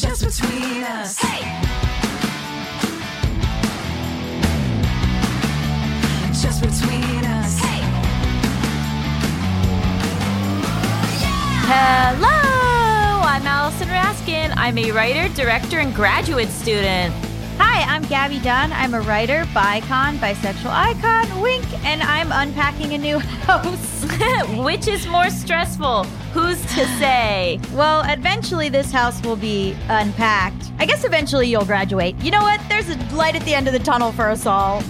just between us. Just between us. Hello, I'm Allison Raskin. I'm a writer, director, and graduate student. Hi, I'm Gabby Dunn. I'm a writer, bicon, bisexual icon, wink, and I'm unpacking a new house. Which is more stressful? Who's to say? well, eventually this house will be unpacked. I guess eventually you'll graduate. You know what? There's a light at the end of the tunnel for us all.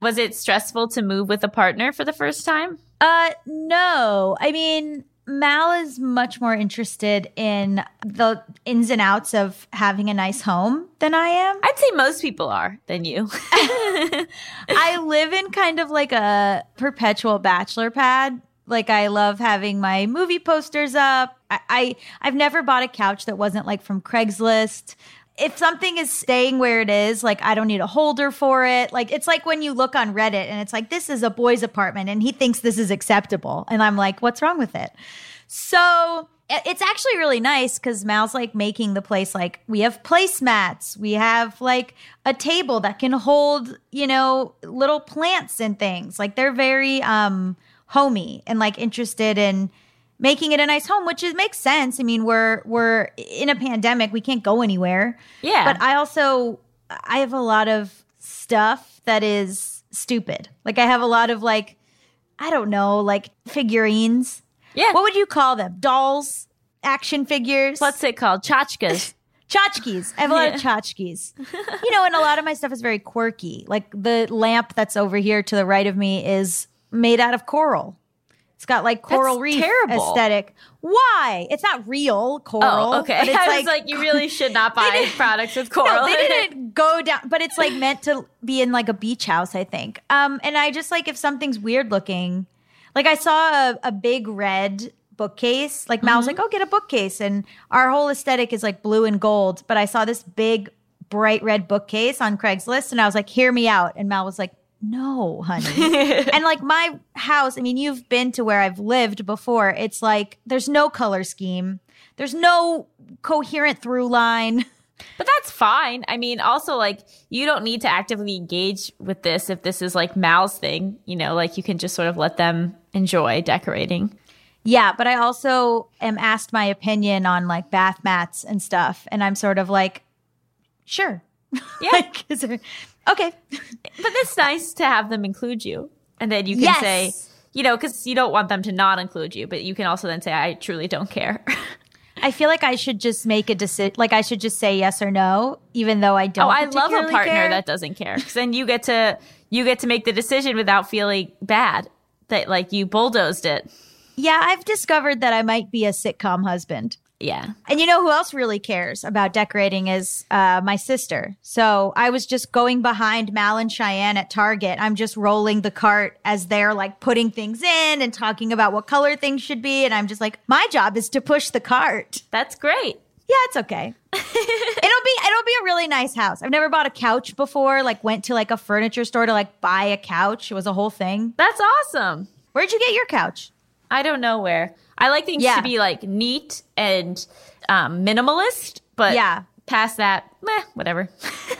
Was it stressful to move with a partner for the first time? Uh, no. I mean, Mal is much more interested in the ins and outs of having a nice home than I am. I'd say most people are than you. I live in kind of like a perpetual bachelor pad. Like I love having my movie posters up. I, I I've never bought a couch that wasn't like from Craigslist. If something is staying where it is, like I don't need a holder for it. Like it's like when you look on Reddit and it's like this is a boy's apartment and he thinks this is acceptable, and I'm like, what's wrong with it? So it's actually really nice because Mal's like making the place like we have placemats, we have like a table that can hold, you know, little plants and things. Like they're very um homey and like interested in making it a nice home, which is makes sense. I mean, we're we're in a pandemic, we can't go anywhere. Yeah. But I also I have a lot of stuff that is stupid. Like I have a lot of like I don't know, like figurines. yeah. What would you call them? Dolls, action figures, What's it called? Chachkas. tchotchkes. I have a lot of tchotchkes. you know, and a lot of my stuff is very quirky. Like the lamp that's over here to the right of me is made out of coral. It's got like coral That's reef terrible. aesthetic. Why? It's not real coral. Oh, okay. but it's I was like, you really should not buy products with coral. no, they it. didn't go down, but it's like meant to be in like a beach house, I think. Um, and I just like if something's weird looking, like I saw a, a big red bookcase. Like Mal's like, oh, get a bookcase, and our whole aesthetic is like blue and gold. But I saw this big bright red bookcase on Craigslist, and I was like, hear me out. And Mal was like. No, honey. and like my house, I mean, you've been to where I've lived before. It's like there's no color scheme. There's no coherent through line. But that's fine. I mean, also, like, you don't need to actively engage with this if this is like Mal's thing. You know, like, you can just sort of let them enjoy decorating. Yeah, but I also am asked my opinion on like bath mats and stuff, and I'm sort of like, sure. Yeah. like, is there, okay. But it's nice to have them include you. And then you can Yes. say, you know, because you don't want them to not include you, but you can also then say, I truly don't care. I feel like I should just make a decision. Like I should just say yes or no, even though I don't. oh, I love a partner care. that doesn't care. Because then you get to you get to make the decision without feeling bad that like you bulldozed it. Yeah, I've discovered that I might be a sitcom husband. Yeah. And you know who else really cares about decorating is uh, my sister. So I was just going behind Mal and Cheyenne at Target. I'm just rolling the cart as they're like putting things in and talking about what color things should be. And I'm just like, my job is to push the cart. That's great. Yeah, it's okay. it'll be it'll be a really nice house. I've never bought a couch before. Like went to like a furniture store to like buy a couch. It was a whole thing. That's awesome. Where'd you get your couch? I don't know where. I like things Yeah. to be like neat and um, minimalist, but Yeah. past that, meh, whatever.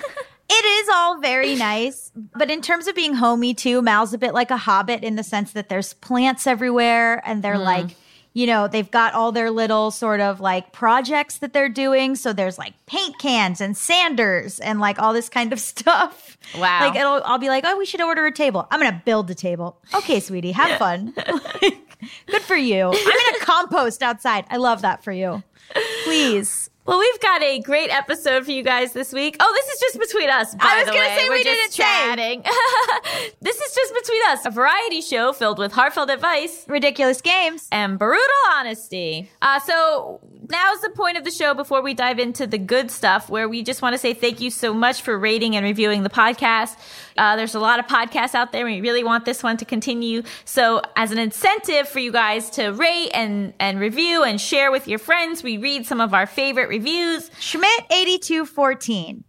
It is all very nice, but in terms of being homey too, Mal's a bit like a hobbit in the sense that there's plants everywhere and they're like, you know, they've got all their little sort of like projects that they're doing. So there's like paint cans and sanders and like all this kind of stuff. Wow. Like it'll I'll be like, "Oh, we should order a table. I'm going to build a table." Okay, sweetie, have fun. Good for you. I'm going to compost outside. I love that for you. Please. Well, we've got a great episode for you guys this week. Oh, this is just between us. By I was the gonna way. say We're we just didn't say. chatting. this is just between us, a variety show filled with heartfelt advice Ridiculous games. and brutal honesty. Uh, so now's the point of the show before we dive into the good stuff, where we just want to say thank you so much for rating and reviewing the podcast. Uh, there's a lot of podcasts out there, and we really want this one to continue. So, as an incentive for you guys to rate and and review and share with your friends, we read some of our favorite reviews. Schmidt 8214.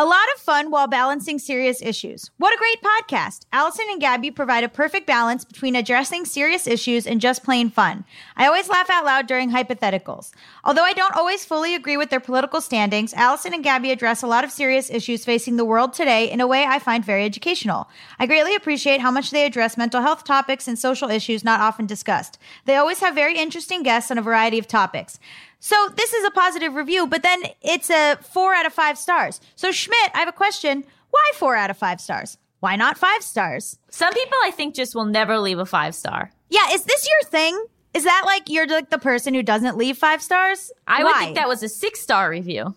A lot of fun while balancing serious issues. What a great podcast. Allison and Gabby provide a perfect balance between addressing serious issues and just plain fun. I always laugh out loud during hypotheticals. Although I don't always fully agree with their political standings, Allison and Gabby address a lot of serious issues facing the world today in a way I find very educational. I greatly appreciate how much they address mental health topics and social issues not often discussed. They always have very interesting guests on a variety of topics. So this is a positive review, but then it's a four out of five stars. So Schmidt, I have a question. Why four out of five stars? Why not five stars? Some people I think just will never leave a five star. Yeah, is this your thing? Is that like you're like the person who doesn't leave five stars? I would Why? think that was a six star review.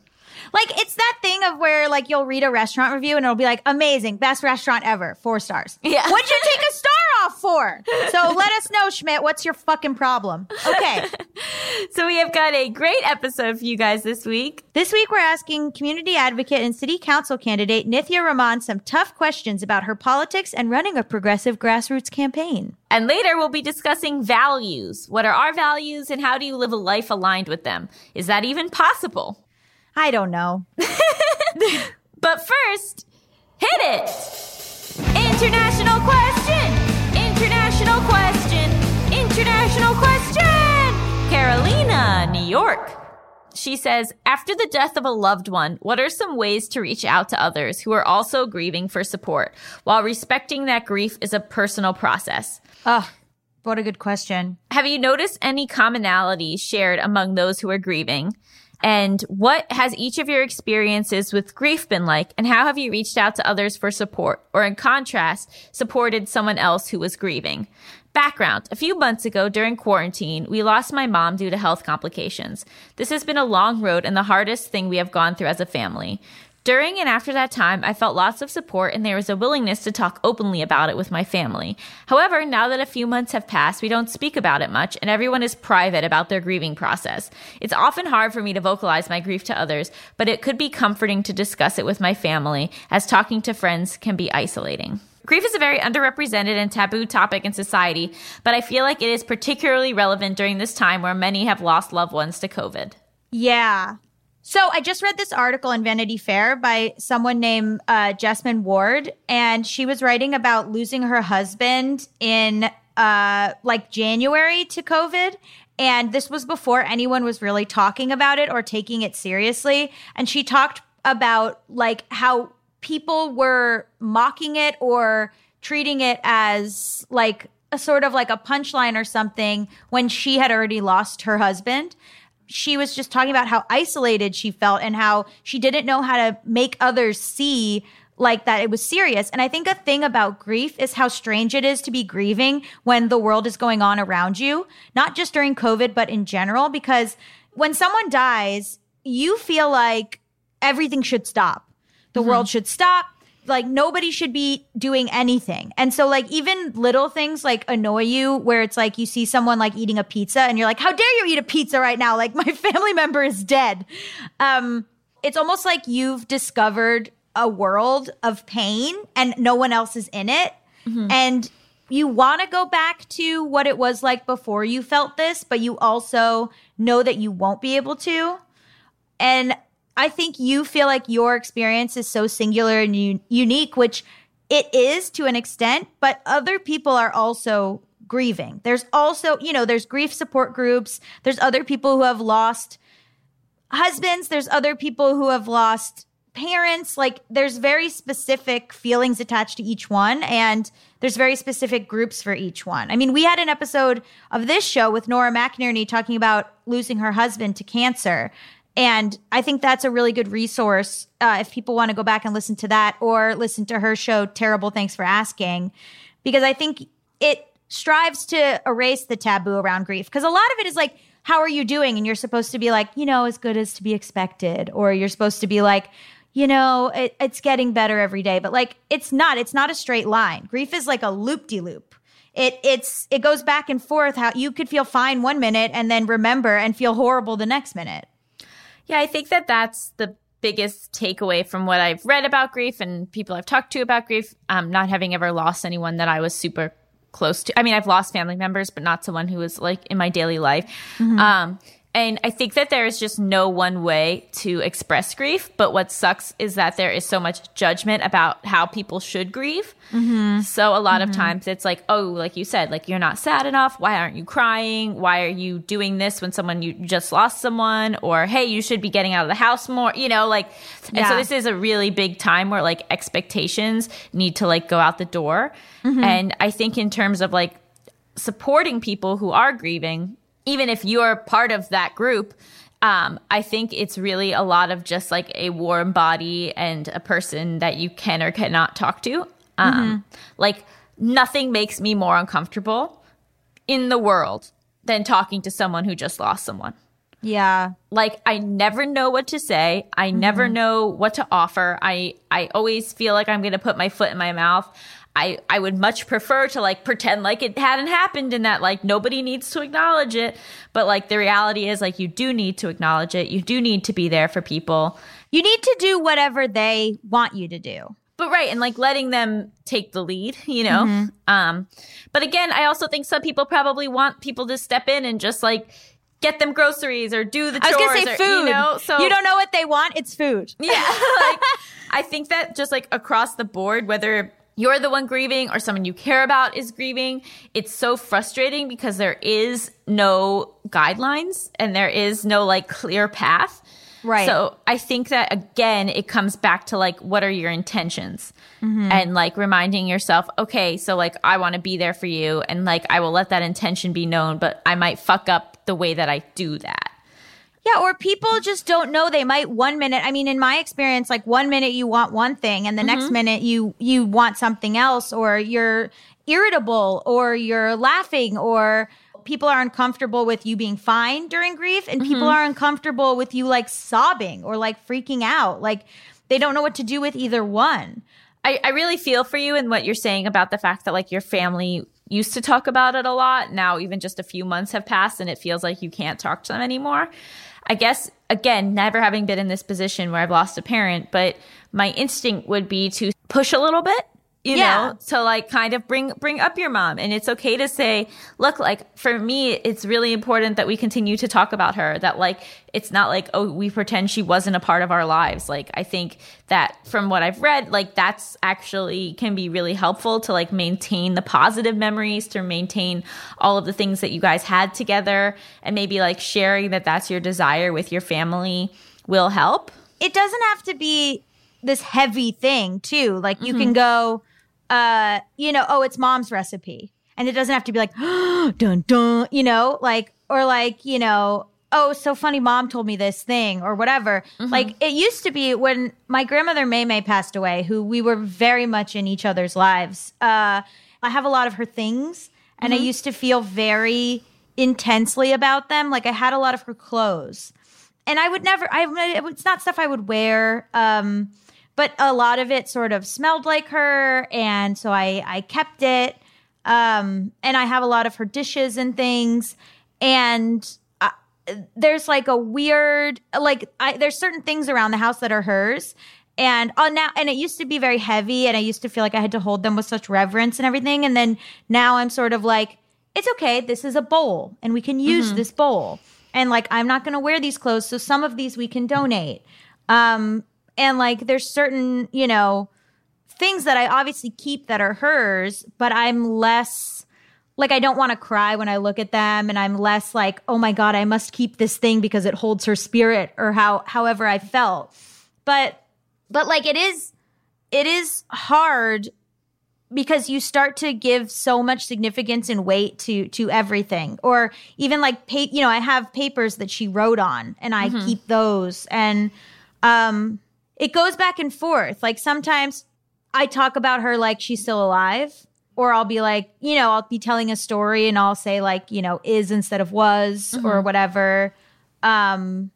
Like it's that thing of where like you'll read a restaurant review and it'll be like amazing, best restaurant ever, four stars. Yeah. What'd you take a star off for? So let us know, Schmidt. What's your fucking problem? Okay. So we have got a great episode for you guys this week. This week, we're asking community advocate and city council candidate Nithya Raman some tough questions about her politics and running a progressive grassroots campaign. And later we'll be discussing values. What are our values and how do you live a life aligned with them? Is that even possible? I don't know. But first, hit it! International question! International question! International question! Carolina, New York. She says, after the death of a loved one, what are some ways to reach out to others who are also grieving for support while respecting that grief is a personal process? Ugh, what a good question. Have you noticed any commonalities shared among those who are grieving? And what has each of your experiences with grief been like? And how have you reached out to others for support? Or in contrast, supported someone else who was grieving? Background. A few months ago during quarantine, we lost my mom due to health complications. This has been a long road and the hardest thing we have gone through as a family. During and after that time, I felt lots of support and there was a willingness to talk openly about it with my family. However, now that a few months have passed, we don't speak about it much and everyone is private about their grieving process. It's often hard for me to vocalize my grief to others, but it could be comforting to discuss it with my family as talking to friends can be isolating. Grief is a very underrepresented and taboo topic in society, but I feel like it is particularly relevant during this time where many have lost loved ones to COVID. Yeah. So I just read this article in Vanity Fair by someone named uh, Jesmyn Ward, and she was writing about losing her husband in uh, like January to COVID. And this was before anyone was really talking about it or taking it seriously. And she talked about like how people were mocking it or treating it as like a sort of like a punchline or something when she had already lost her husband she was just talking about how isolated she felt and how she didn't know how to make others see like that it was serious. And I think a thing about grief is how strange it is to be grieving when the world is going on around you, not just during COVID, but in general, because when someone dies, you feel like everything should stop. The mm-hmm. world should stop. Like nobody should be doing anything. And so like even little things like annoy you where it's like you see someone like eating a pizza and you're like, how dare you eat a pizza right now? Like my family member is dead. Um, it's almost like you've discovered a world of pain and no one else is in it. And you want to go back to what it was like before you felt this, but you also know that you won't be able to. And I think you feel like your experience is so singular and u- unique, which it is to an extent, but other people are also grieving. There's also, you know, there's grief support groups, there's other people who have lost husbands, there's other people who have lost parents. Like, there's very specific feelings attached to each one, and there's very specific groups for each one. I mean, we had an episode of this show with Nora McInerney talking about losing her husband to cancer. And I think that's a really good resource uh, if people want to go back and listen to that or listen to her show, Terrible Thanks for Asking, because I think it strives to erase the taboo around grief. Because a lot of it is like, how are you doing? And you're supposed to be like, you know, as good as to be expected. Or you're supposed to be like, you know, it, it's getting better every day. But like, it's not, it's not a straight line. Grief is like a loop de loop. It it's it goes back and forth how you could feel fine one minute and then remember and feel horrible the next minute. Yeah, I think that that's the biggest takeaway from what I've read about grief and people I've talked to about grief. Um, not having ever lost anyone that I was super close to. I mean, I've lost family members, but not someone who was like in my daily life. Um, And I think that there is just no one way to express grief. But what sucks is that there is so much judgment about how people should grieve. Mm-hmm. So a lot of mm-hmm. times it's like, oh, like you said, like you're not sad enough. Why aren't you crying? Why are you doing this when someone you just lost someone? Or hey, you should be getting out of the house more. You know, like, and so this is a really big time where like expectations need to like go out the door. Mm-hmm. And I think in terms of like supporting people who are grieving, even if you're part of that group, um, I think it's really a lot of just like a warm body and a person that you can or cannot talk to. Um, Like, nothing makes me more uncomfortable in the world than talking to someone who just lost someone Yeah. like I never know what to say. I never know what to offer. I I always feel like I'm going to put my foot in my mouth. I I would much prefer to like pretend like it hadn't happened and that like nobody needs to acknowledge it. But like the reality is like you do need to acknowledge it. You do need to be there for people. You need to do whatever they want you to do. But right, and like letting them take the lead, you know. Um, but again, I also think some people probably want people to step in and just like get them groceries or do the I was gonna say or, food. You know, so you don't know what they want. It's food. Yeah. like, I think that just like across the board, whether you're the one grieving or someone you care about is grieving, it's so frustrating because there is no guidelines and there is no like clear path. Right. So I think that again, it comes back to like, what are your intentions? Mm-hmm. And like reminding yourself, okay, so like I want to be there for you and like I will let that intention be known, but I might fuck up the way that I do that. Yeah, or people just don't know. They might one minute. I mean, in my experience, like one minute you want one thing, and the next mm-hmm. minute you you want something else, or you're irritable, or you're laughing, or people are uncomfortable with you being fine during grief, and people mm-hmm. are uncomfortable with you like sobbing or like freaking out. Like they don't know what to do with either one. I, I really feel for you and what you're saying about the fact that like your family used to talk about it a lot. Now even just a few months have passed and it feels like you can't talk to them anymore. I guess again, never having been in this position where I've lost a parent, but my instinct would be to push a little bit, you Yeah. know, to like kind of bring bring up your mom. And it's okay to say, look, like for me, it's really important that we continue to talk about her. That like it's not like, oh, we pretend she wasn't a part of our lives. Like I think that from what I've read, like that's actually can be really helpful to like maintain the positive memories, to maintain all of the things that you guys had together, and maybe like sharing that that's your desire with your family will help. it doesn't have to be this heavy thing too like you can mm-hmm. go uh you know oh it's mom's recipe and it doesn't have to be like dun dun you know like or like you know oh so funny mom told me this thing or whatever like it used to be when my grandmother may may passed away who we were very much in each other's lives uh i have a lot of her things and i used to feel very intensely about them like i had a lot of her clothes and I would never. I it's not stuff I would wear. Um, but a lot of it sort of smelled like her, and so I I kept it. Um, and I have a lot of her dishes and things, and. I, there's like a weird like I, there's certain things around the house that are hers. And oh now and it used to be very heavy and i used to feel like i had to hold them with such reverence and everything. And then now i'm sort of like it's okay this is a bowl and we can use this bowl. And like i'm not going to wear these clothes so some of these we can donate. Um and like there's certain you know things that i obviously keep that are hers but i'm less like I don't want to cry when I look at them and I'm less like, "Oh my god, I must keep this thing because it holds her spirit" or how however I felt. But but like it is it is hard because you start to give so much significance and weight to to everything. Or even like pa- you know i have papers that she wrote on and i keep those. And um it goes back and forth. Like sometimes i talk about her like she's still alive or i'll be like you know i'll be telling a story and i'll say like you know is instead of was or whatever. Um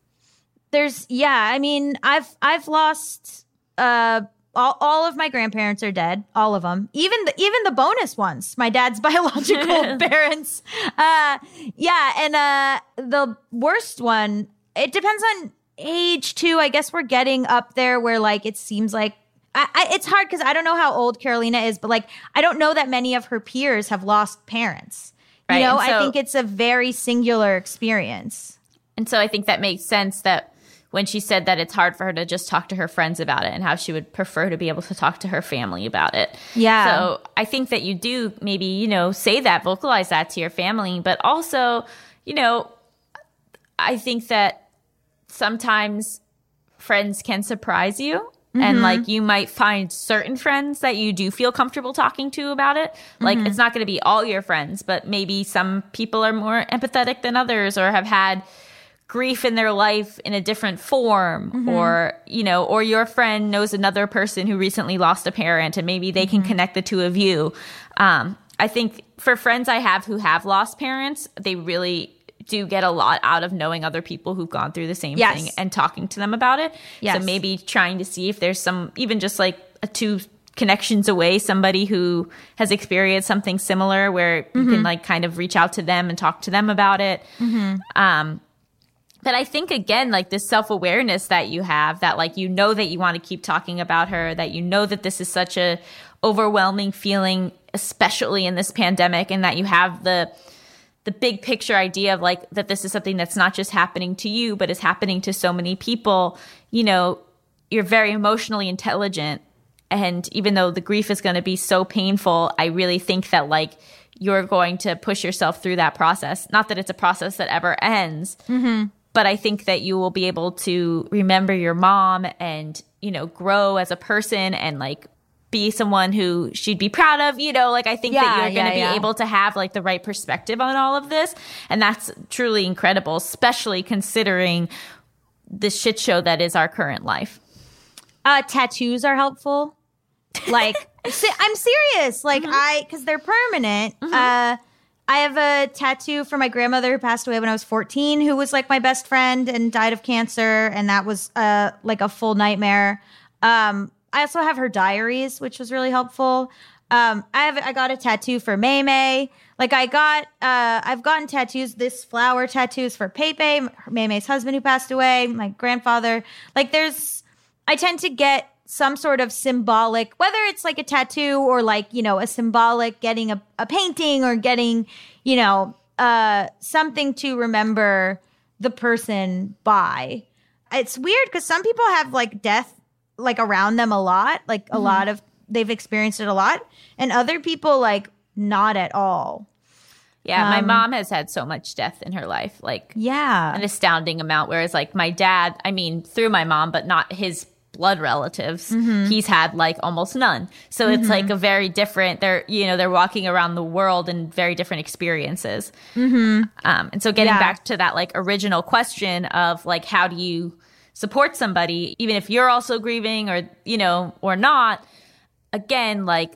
there's yeah i mean i've i've lost uh all, all of my grandparents are dead all of them even the even the bonus ones my dad's biological parents. Uh yeah and uh the worst one it depends on age too i guess we're getting up there where like it seems like I, I, it's hard because I don't know how old Carolina is, but like I don't know that many of her peers have lost parents. Right, You know, and I think it's a very singular experience. And so I think that makes sense that when she said that it's hard for her to just talk to her friends about it and how she would prefer to be able to talk to her family about it. Yeah. So I think that you do maybe, you know, say that, vocalize that to your family, but also, you know, I think that sometimes friends can surprise you. And mm-hmm. like you might find certain friends that you do feel comfortable talking to about it. Like mm-hmm. it's not going to be all your friends, but maybe some people are more empathetic than others or have had grief in their life in a different form mm-hmm. or you know or your friend knows another person who recently lost a parent and maybe they can connect the two of you um, i think for friends i have who have lost parents they really do get a lot out of knowing other people who've gone through the same Yes. thing and talking to them about it Yes. so maybe trying to see if there's some even just like a two connections away somebody who has experienced something similar where you can like kind of reach out to them and talk to them about it um but I think again, like this self awareness that you have, that like you know that you want to keep talking about her, that you know that this is such a overwhelming feeling, especially in this pandemic, and that you have the the big picture idea of like that this is something that's not just happening to you, but is happening to so many people. You know, you're very emotionally intelligent, and even though the grief is going to be so painful, I really think that like you're going to push yourself through that process. Not that it's a process that ever ends, mm-hmm. but I think that you will be able to remember your mom and, you know, grow as a person and like be someone who she'd be proud of, you know, like I think that you're going to yeah, be yeah. able to have like the right perspective on all of this. And that's truly incredible, especially considering the shit show that is our current life. Uh, tattoos are helpful. Like, I'm serious. Like, I because they're permanent. Uh, I have a tattoo for my grandmother who passed away when I was 14, who was like my best friend and died of cancer, and that was uh like a full nightmare. Um, I also have her diaries, which was really helpful. Um, I have I got a tattoo for May May. Like I got uh I've gotten tattoos, this flower tattoos for Pepe, May May's husband who passed away, my grandfather. Like there's I tend to get some sort of symbolic, whether it's like a tattoo or like, you know, a symbolic getting a, a painting or getting, you know, uh, something to remember the person by. It's weird because some people have like death like around them a lot, like a lot of they've experienced it a lot, and other people like not at all. Yeah, my Um, mom has had so much death in her life, like Yeah. an astounding amount. Whereas, like, my dad, I mean, through my mom, but not his blood relatives, Mm-hmm. he's had like almost none. So it's like a very different, they're, you know, they're walking around the world in very different experiences. Mm-hmm. Um, and so getting Yeah. back to that like original question of like, how do you support somebody, even if you're also grieving or, you know, or not, again, like,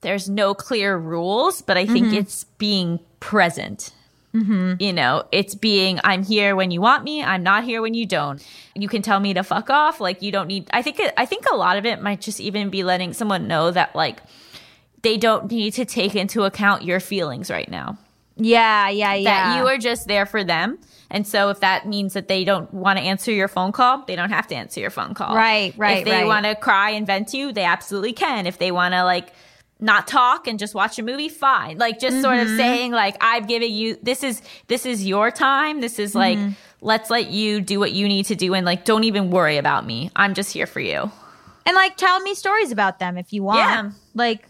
there's no clear rules, but I think Mm-hmm. it's being present. You know, it's being, I'm here when you want me. I'm not here when you don't. You can tell me to fuck off. Like you don't need. I think. It, I think a lot of it might just even be letting someone know that like they don't need to take into account your feelings right now. Yeah, yeah, yeah. That you are just there for them. And so if that means that they don't want to answer your phone call, they don't have to answer your phone call. Right, right, If they right. want to cry and vent to you, they absolutely can. If they want to like not talk and just watch a movie, fine. Like just sort of Mm-hmm. saying like I've given you this is this is your time. This is like Mm-hmm. let's let you do what you need to do and like don't even worry about me. I'm just here for you. and like tell me stories about them if you want. Yeah. Like,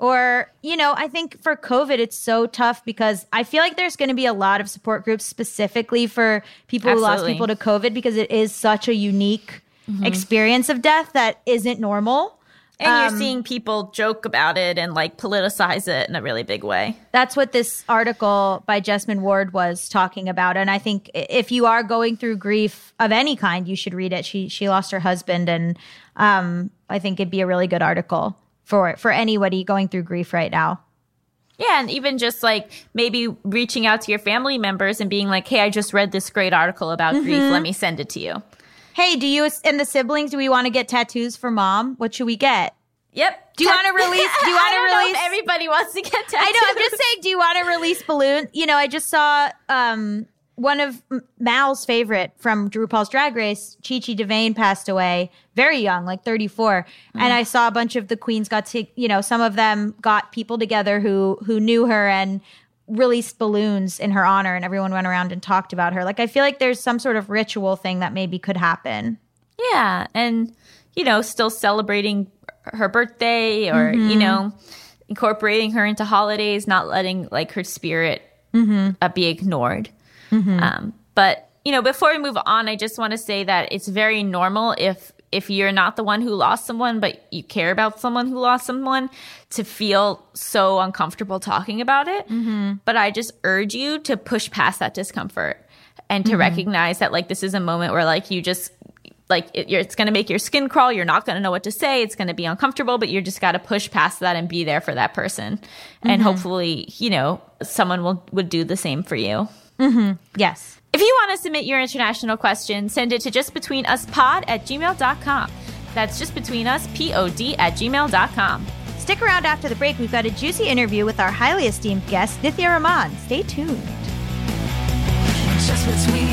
or, you know, I think for COVID, it's so tough because I feel like there's going to be a lot of support groups specifically for people who lost people to COVID because it is such a unique experience of death that isn't normal. And Um, you're seeing people joke about it and like politicize it in a really big way. That's what this article by Jesmyn Ward was talking about. And I think if you are going through grief of any kind, you should read it. She she lost her husband, and um, I think it'd be a really good article for for anybody going through grief right now. Yeah, and even just like maybe reaching out to your family members and being like, "Hey, I just read this great article about grief. Mm-hmm. Let me send it to you." Hey, do you and the siblings? Do we want to get tattoos for mom? What should we get? Yep. Do you wanna release- do you know if release- everybody wants to get tattoos. I know. I'm just saying. Do you want to release balloon? You know, I just saw um, one of Mal's favorite from RuPaul's Drag Race, Chi Chi DeVayne, passed away very young, like 34. And mm. I saw a bunch of the queens got to, you know, some of them got people together who who knew her and released balloons in her honor and everyone went around and talked about her. Like I feel like there's some sort of ritual thing that maybe could happen. Yeah, and you know, still celebrating her birthday or you mm-hmm. know, incorporating her into holidays, not letting like her spirit mm-hmm. uh, be ignored. Mm-hmm. Um, but you know, before we move on, I just want to say that it's very normal if if you're not the one who lost someone, but you care about someone who lost someone, to feel so uncomfortable talking about it. Mm-hmm. But I just urge you to push past that discomfort and to mm-hmm. recognize that like this is a moment where like you just like it, you're, it's going to make your skin crawl. You're not going to know what to say. It's going to be uncomfortable, but you just got to push past that and be there for that person. And hopefully, you know, someone will would do the same for you. Mm-hmm. Yes. If you want to submit your international question, send it to justbetweenuspod at gmail.com. That's justbetweenuspod at gmail.com. Stick around after the break. We've got a juicy interview with our highly esteemed guest, Nithya Raman. Stay tuned. Just between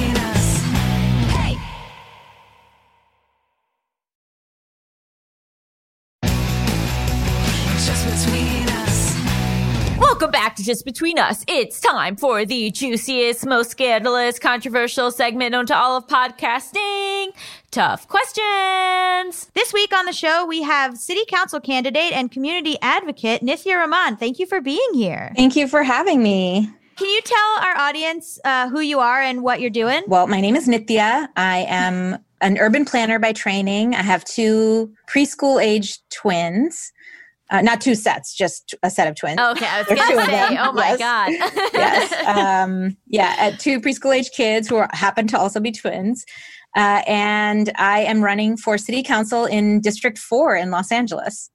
Welcome back to Just Between Us. It's time for the juiciest, most scandalous, controversial segment known to all of podcasting. Tough questions. This week on the show, we have city council candidate and community advocate Nithya Raman. Thank you for being here. Thank you for having me. Can you tell our audience uh, who you are and what you're doing? Well, my name is Nithya. I am an urban planner by training. I have two preschool age twins. Uh, not two sets, just a set of twins. Okay, I was going to say, oh my Yes. God. yes. Um, yeah, at two preschool age kids who are, happen to also be twins. Uh, and I am running for city council in District 4 in Los Angeles.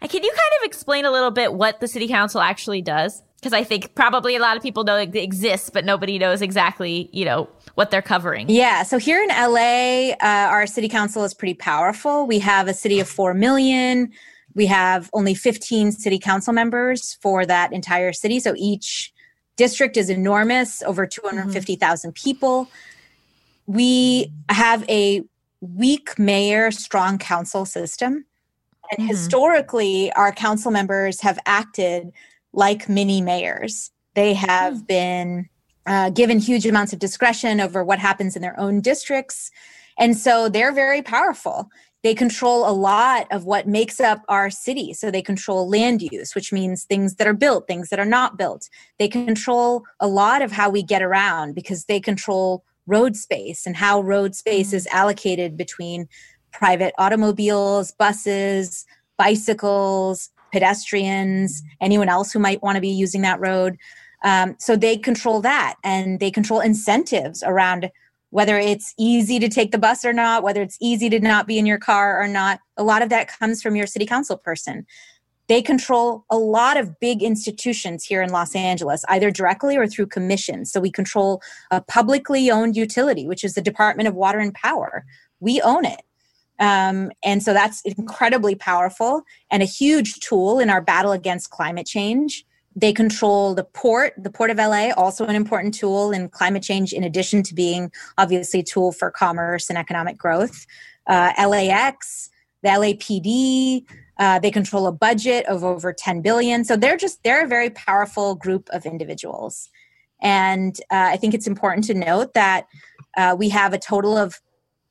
And can you kind of explain a little bit what the city council actually does? Because I think probably a lot of people know it exists, but nobody knows exactly, you know, what they're covering. Yeah. So here in LA, uh, our city council is pretty powerful. We have a city of 4 million. We have only 15 city council members for that entire city. So each district is enormous, over 250,000 mm-hmm. people. We have a weak mayor, strong council system. And mm-hmm. historically, our council members have acted like mini mayors. They have hmm. been uh, given huge amounts of discretion over what happens in their own districts. And so they're very powerful. They control a lot of what makes up our city. So they control land use, which means things that are built, things that are not built. They control a lot of how we get around because they control road space and how road space is allocated between private automobiles, buses, bicycles, pedestrians, anyone else who might want to be using that road. Um, so they control that and they control incentives around whether it's easy to take the bus or not, whether it's easy to not be in your car or not. A lot of that comes from your city council person. They control a lot of big institutions here in Los Angeles, either directly or through commissions. So we control a publicly owned utility, which is the Department of Water and Power. We own it. Um, and so that's incredibly powerful and a huge tool in our battle against climate change. They control the port, the Port of LA, also an important tool in climate change, in addition to being obviously a tool for commerce and economic growth. Uh, LAX, the LAPD, uh, they control a budget of over 10 billion. So they're just, they're a very powerful group of individuals. And uh, I think it's important to note that uh, we have a total of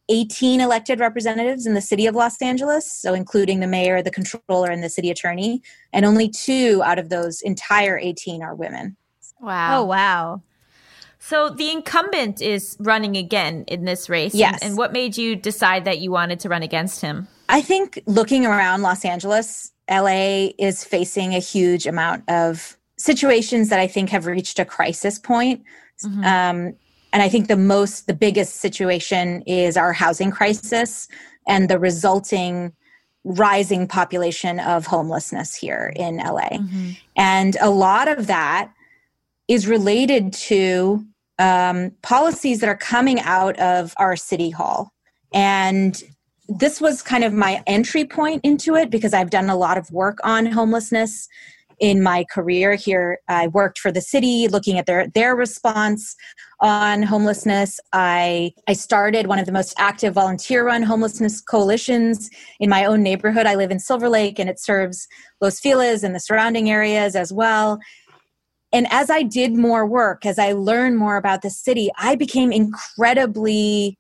18 elected representatives in the city of Los Angeles, so including the mayor, the controller, and the city attorney. And only two out of those entire 18 are women. Wow. Oh, wow. So the incumbent is running again in this race. Yes. And, and what made you decide that you wanted to run against him? I think looking around Los Angeles, LA is facing a huge amount of situations that I think have reached a crisis point. Um, and I think the most, the biggest situation is our housing crisis and the resulting rising population of homelessness here in LA. And a lot of that is related to um, policies that are coming out of our city hall. And this was kind of my entry point into it because I've done a lot of work on homelessness in my career here. I worked for the city looking at their their response on homelessness. I I started one of the most active volunteer run homelessness coalitions in my own neighborhood. I live in Silver Lake and it serves Los Feliz and the surrounding areas as well. and as I did more work, as I learned more about the city, I became incredibly,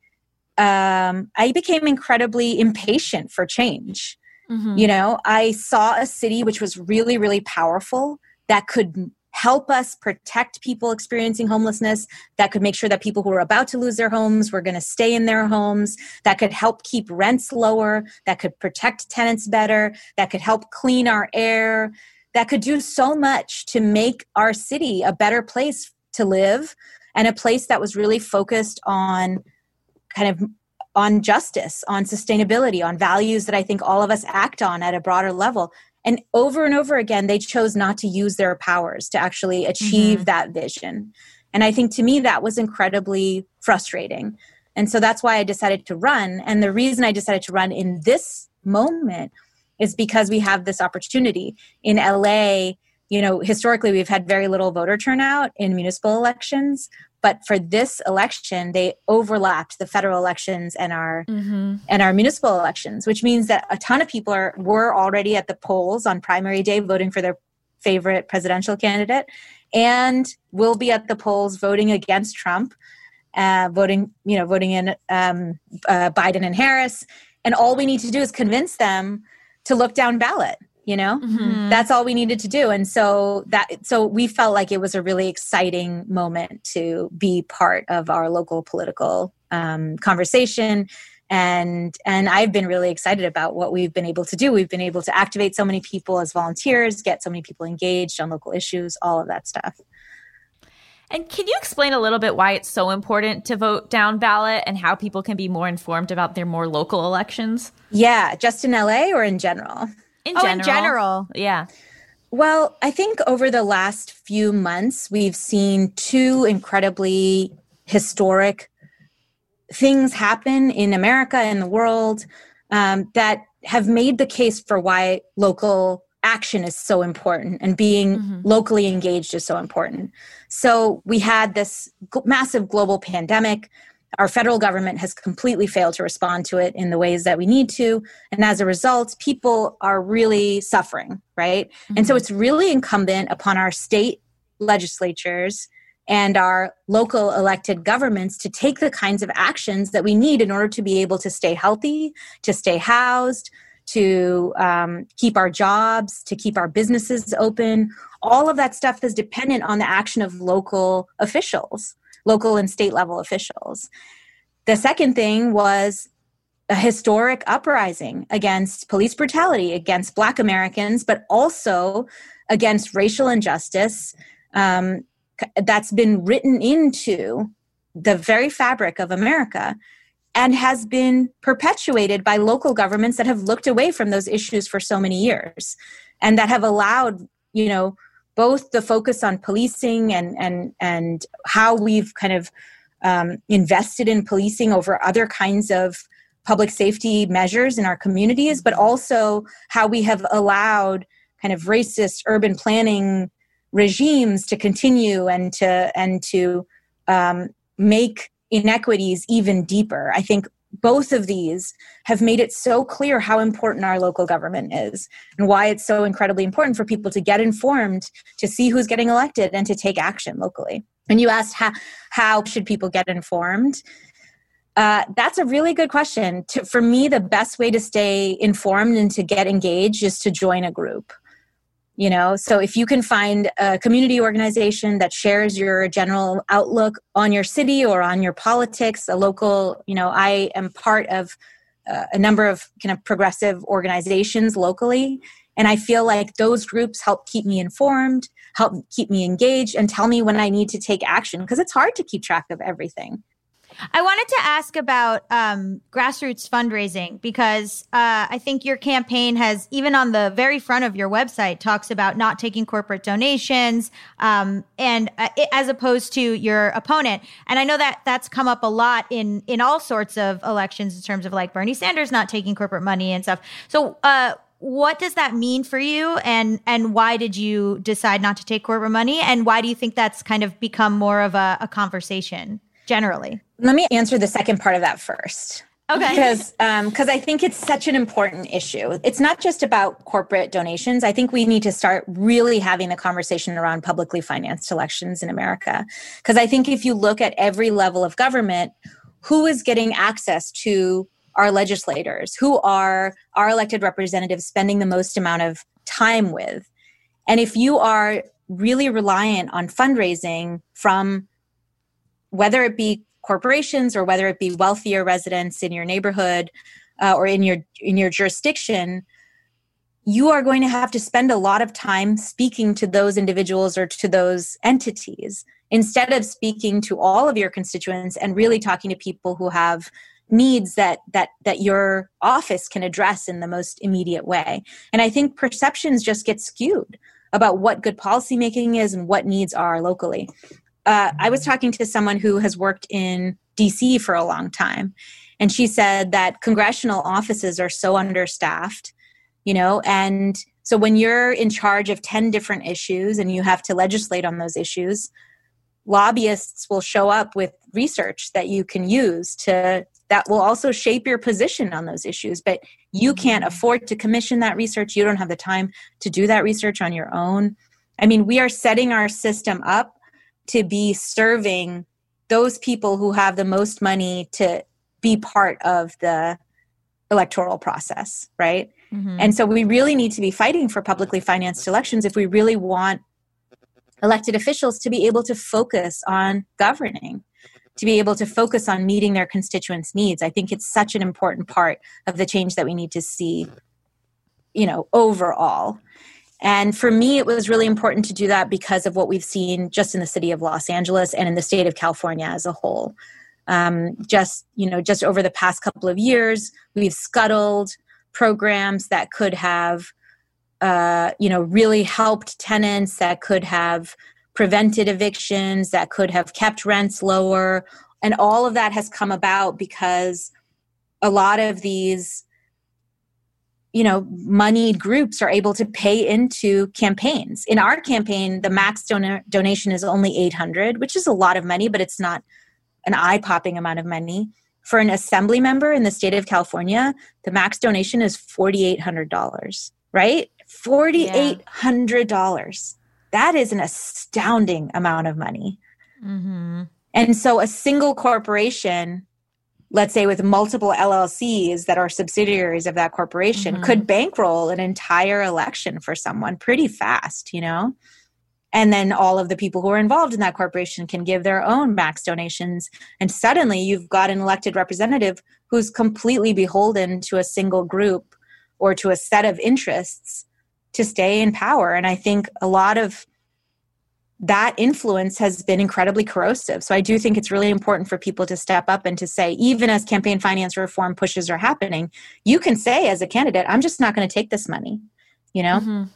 um, I became incredibly impatient for change. Mhm. You know, I saw a city which was really, really powerful that could help us protect people experiencing homelessness, that could make sure that people who were about to lose their homes were going to stay in their homes, that could help keep rents lower, that could protect tenants better, that could help clean our air, that could do so much to make our city a better place to live and a place that was really focused on kind of on justice, on sustainability, on values that I think all of us act on at a broader level. And over and over again, they chose not to use their powers to actually achieve mm-hmm. that vision. And I think to me, that was incredibly frustrating. And so that's why I decided to run. And the reason I decided to run in this moment is because we have this opportunity. In LA, you know, historically, we've had very little voter turnout in municipal elections. But for this election, they overlapped the federal elections and our Mhm. and our municipal elections, which means that a ton of people are were already at the polls on primary day voting for their favorite presidential candidate, and will be at the polls voting against Trump, uh, voting you know voting in um, uh, Biden and Harris, and all we need to do is convince them to look down ballot. You know, Mhm. that's all we needed to do. And so that so we felt like it was a really exciting moment to be part of our local political um, conversation. And and i've been really excited about what we've been able to do. We've been able to activate so many people as volunteers get so many people engaged on local issues all of that stuff. And can you explain a little bit why it's so important to vote down ballot and how people can be more informed about their more local elections? yeah just in la or in general In oh, general. in general. Yeah. Well, I think over the last few months, we've seen two incredibly historic things happen in America and the world um, that have made the case for why local action is so important and being Mhm. locally engaged is so important. So we had this g- massive global pandemic. Our federal government has completely failed to respond to it in the ways that we need to. And as a result, people are really suffering, right? And so it's really incumbent upon our state legislatures and our local elected governments to take the kinds of actions that we need in order to be able to stay healthy, to stay housed, to um, keep our jobs, to keep our businesses open. All of that stuff is dependent on the action of local officials, local and state level officials. The second thing was a historic uprising against police brutality, against Black Americans, but also against racial injustice um, that's been written into the very fabric of America and has been perpetuated by local governments that have looked away from those issues for so many years and that have allowed, you know, both the focus on policing and and and how we've kind of um, invested in policing over other kinds of public safety measures in our communities, but also how we have allowed kind of racist urban planning regimes to continue and to and to um, make inequities even deeper. I think both of these have made it so clear how important our local government is and why it's so incredibly important for people to get informed, to see who's getting elected, and to take action locally. And you asked how how should people get informed? Uh, that's a really good question. To, for me, the best way to stay informed and to get engaged is to join a group. You know, so if you can find a community organization that shares your general outlook on your city or on your politics, a local, you know, I am part of uh, a number of kind of progressive organizations locally. And I feel like those groups help keep me informed, help keep me engaged, and tell me when I need to take action because it's hard to keep track of everything. I wanted to ask about um, grassroots fundraising because uh, I think your campaign has, even on the very front of your website, talks about not taking corporate donations, um, and uh, as opposed to your opponent. And I know that that's come up a lot in in all sorts of elections in terms of like Bernie Sanders not taking corporate money and stuff. So. Uh, what does that mean for you and and why did you decide not to take corporate money and why do you think that's kind of become more of a, a conversation generally Let me answer the second part of that first. Okay. because um, because I think it's such an important issue. It's not just about corporate donations. I think we need to start really having the conversation around publicly financed elections in America. Because I think if you look at every level of government, who is getting access to our legislators? Who are our elected representatives spending the most amount of time with? And if you are really reliant on fundraising from whether it be corporations or whether it be wealthier residents in your neighborhood uh, or in your in your jurisdiction you are going to have to spend a lot of time speaking to those individuals or to those entities instead of speaking to all of your constituents and really talking to people who have needs that that that your office can address in the most immediate way. And i think perceptions just get skewed about what good policymaking is and what needs are locally uh, I was talking to someone who has worked in DC for a long time, and she said that congressional offices are so understaffed, you know, and so when you're in charge of 10 different issues and you have to legislate on those issues, lobbyists will show up with research that you can use to that will also shape your position on those issues. But you can't afford to commission that research. You don't have the time to do that research on your own. I mean we are setting our system up to be serving those people who have the most money to be part of the electoral process, right? Mm-hmm. And so we really need to be fighting for publicly financed elections if we really want elected officials to be able to focus on governing, to be able to focus on meeting their constituents' needs. I think it's such an important part of the change that we need to see, you know, overall. And for me, it was really important to do that because of what we've seen just in the city of Los Angeles and in the state of California as a whole. Um, just you know, just over the past couple of years, we've scuttled programs that could have, uh, you know, really helped tenants, that could have prevented evictions, that could have kept rents lower, and all of that has come about because a lot of these you know moneyed groups are able to pay into campaigns. In our campaign the max don- donation is only 800 which is a lot of money but it's not an eye-popping amount of money. For an assembly member in the state of california the max donation is $4800 right? $4800 that is an astounding amount of money. Mm-hmm. and so a single corporation let's say with multiple LLCs that are subsidiaries of that corporation Mhm. could bankroll an entire election for someone pretty fast, you know? And then all of the people who are involved in that corporation can give their own max donations. And suddenly you've got an elected representative who's completely beholden to a single group or to a set of interests to stay in power. And I think a lot of that influence has been incredibly corrosive. So I do think it's really important for people to step up and to say, even as campaign finance reform pushes are happening, you can say as a candidate, I'm just not going to take this money. You know, Mhm.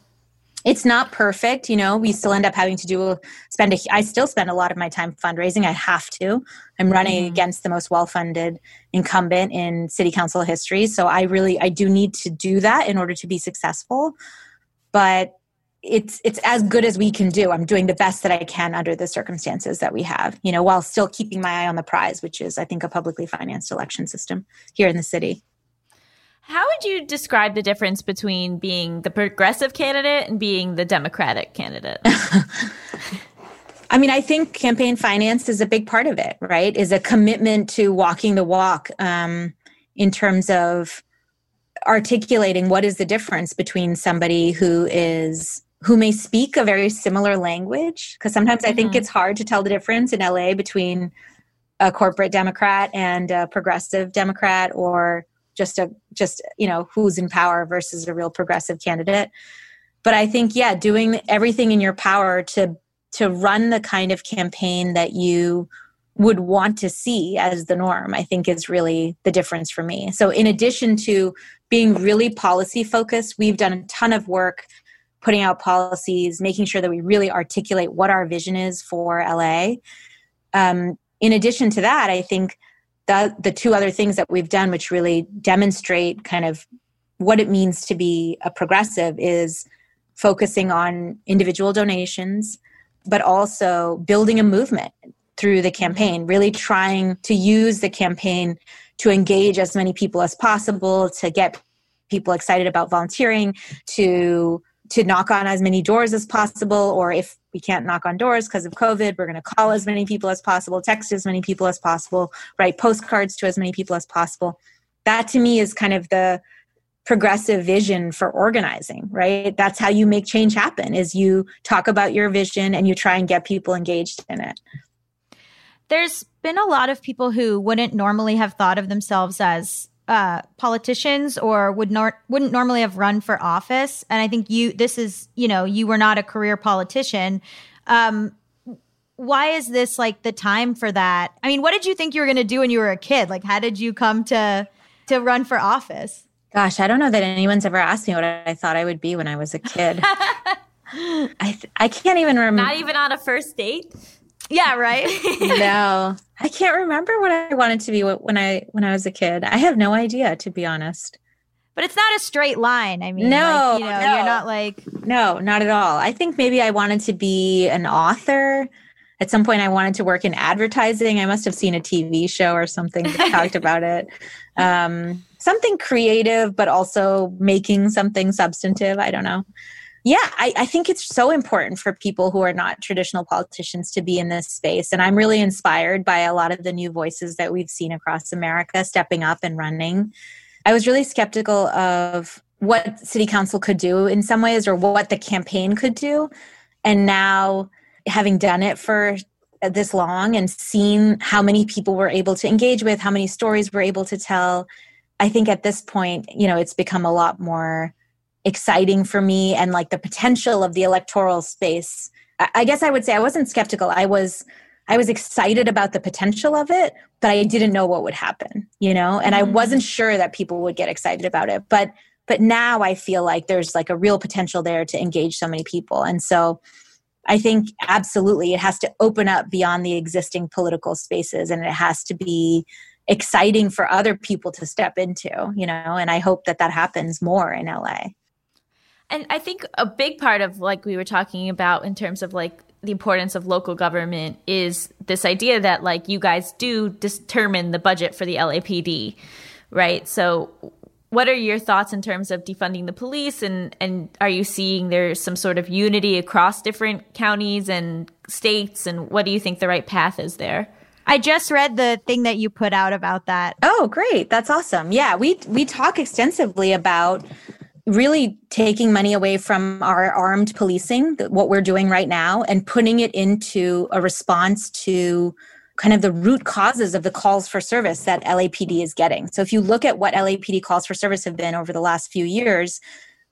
it's not perfect. You know, we still end up having to do spend a, I still spend a lot of my time fundraising. I have to. I'm running Mhm. against the most well-funded incumbent in city council history. So I really, I do need to do that in order to be successful. But it's it's as good as we can do. I'm doing the best that I can under the circumstances that we have, you know, while still keeping my eye on the prize, which is I think a publicly financed election system here in the city. How would you describe the difference between being the progressive candidate and being the Democratic candidate? I mean, I think campaign finance is a big part of it, right? Is a commitment to walking the walk um, in terms of articulating what is the difference between somebody who is who may speak a very similar language because sometimes i think Mhm. it's hard to tell the difference in la between a corporate democrat and a progressive democrat or just a just you know who's in power versus a real progressive candidate but i think yeah doing everything in your power to to run the kind of campaign that you would want to see as the norm i think is really the difference for me so in addition to being really policy focused we've done a ton of work putting out policies making sure that we really articulate what our vision is for la um, in addition to that i think the, the two other things that we've done which really demonstrate kind of what it means to be a progressive is focusing on individual donations but also building a movement through the campaign, really trying to use the campaign to engage as many people as possible, to get people excited about volunteering, to to knock on as many doors as possible, or if we can't knock on doors because of COVID, we're going to call as many people as possible, text as many people as possible, write postcards to as many people as possible. That to me is kind of the progressive vision for organizing, right? That's how you make change happen is you talk about your vision and you try and get people engaged in it. There's been a lot of people who wouldn't normally have thought of themselves as uh, politicians or would not wouldn't normally have run for office. And I think you this is you know you were not a career politician. Um, why is this like the time for that? I mean, what did you think you were going to do when you were a kid? Like, how did you come to to run for office? Gosh, I don't know that anyone's ever asked me what I thought I would be when I was a kid. I th- I can't even remember. Not even on a first date. Yeah, right. no, I can't remember what I wanted to be when I when I was a kid. I have no idea, to be honest. but it's not a straight line. I mean, No, like, you know, no. you're not like No, not at all. I think maybe I wanted to be an author. At some point, I wanted to work in advertising. I must have seen a TV show or something that talked about it. Um, something creative, but also making something substantive. I don't know. Yeah, I, I think it's so important for people who are not traditional politicians to be in this space. And I'm really inspired by a lot of the new voices that we've seen across America stepping up and running. I was really skeptical of what city council could do in some ways or what the campaign could do. And now, having done it for this long and seen how many people were able to engage with, how many stories we're able to tell, I think at this point, you know, it's become a lot more exciting for me and like the potential of the electoral space. I guess I would say I wasn't skeptical. I was I was excited about the potential of it, but I didn't know what would happen, you know, and I mm. wasn't sure that people would get excited about it. But but now I feel like there's like a real potential there to engage so many people. And so I think absolutely it has to open up beyond the existing political spaces and it has to be exciting for other people to step into, you know, and I hope that that happens more in LA. And I think a big part of like we were talking about in terms of like the importance of local government is this idea that like you guys do determine the budget for the LAPD, right? So what are your thoughts in terms of defunding the police and and are you seeing there's some sort of unity across different counties and states and what do you think the right path is there? I just read the thing that you put out about that. Oh, great. That's awesome. Yeah, we we talk extensively about really taking money away from our armed policing, what we're doing right now, and putting it into a response to kind of the root causes of the calls for service that LAPD is getting. So if you look at what LAPD calls for service have been over the last few years,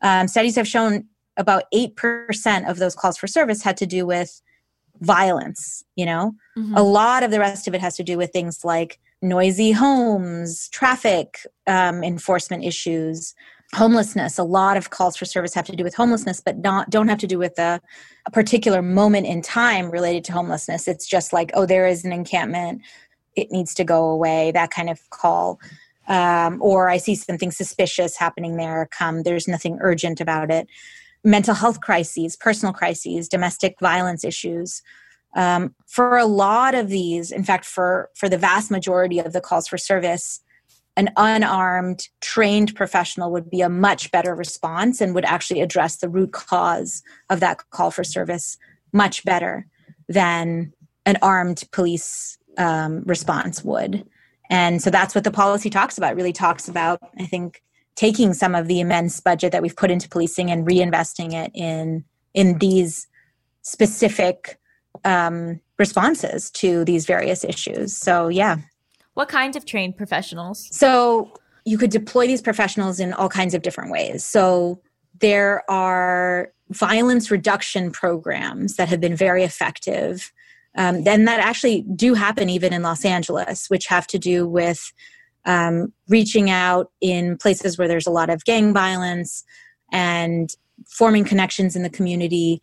um, studies have shown about 8% of those calls for service had to do with violence, you know? A lot of the rest of it has to do with things like noisy homes, traffic um, enforcement issues, homelessness. A lot of calls for service have to do with homelessness, but not don't have to do with a, a particular moment in time related to homelessness. It's just like, oh, there is an encampment, it needs to go away. That kind of call. Um, or I see something suspicious happening there. Come, there's nothing urgent about it. Mental health crises, personal crises, domestic violence issues um, for a lot of these in fact for for the vast majority of the calls for service an unarmed trained professional would be a much better response and would actually address the root cause of that call for service much better than an armed police um, response would and so that's what the policy talks about really talks about i think taking some of the immense budget that we've put into policing and reinvesting it in in these specific um, responses to these various issues. So, yeah. What kinds of trained professionals? So, you could deploy these professionals in all kinds of different ways. So, there are violence reduction programs that have been very effective. Um, then that actually do happen even in Los Angeles, which have to do with um, reaching out in places where there's a lot of gang violence and forming connections in the community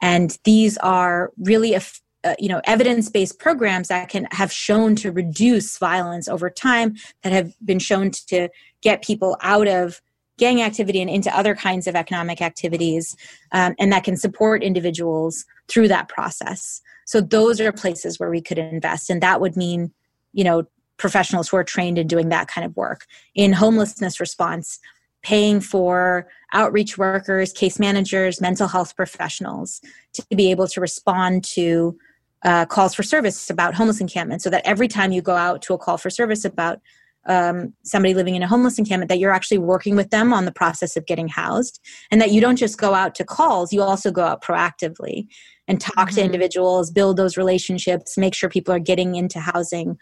and these are really eff- uh, you know evidence-based programs that can have shown to reduce violence over time that have been shown to get people out of gang activity and into other kinds of economic activities um, and that can support individuals through that process so those are places where we could invest and that would mean you know professionals who are trained in doing that kind of work. In homelessness response, paying for outreach workers, case managers, mental health professionals to be able to respond to uh, calls for service about homeless encampment so that every time you go out to a call for service about um, somebody living in a homeless encampment that you're actually working with them on the process of getting housed and that you don't just go out to calls you also go out proactively and talk to Mhm. individuals build those relationships make sure people are getting into housing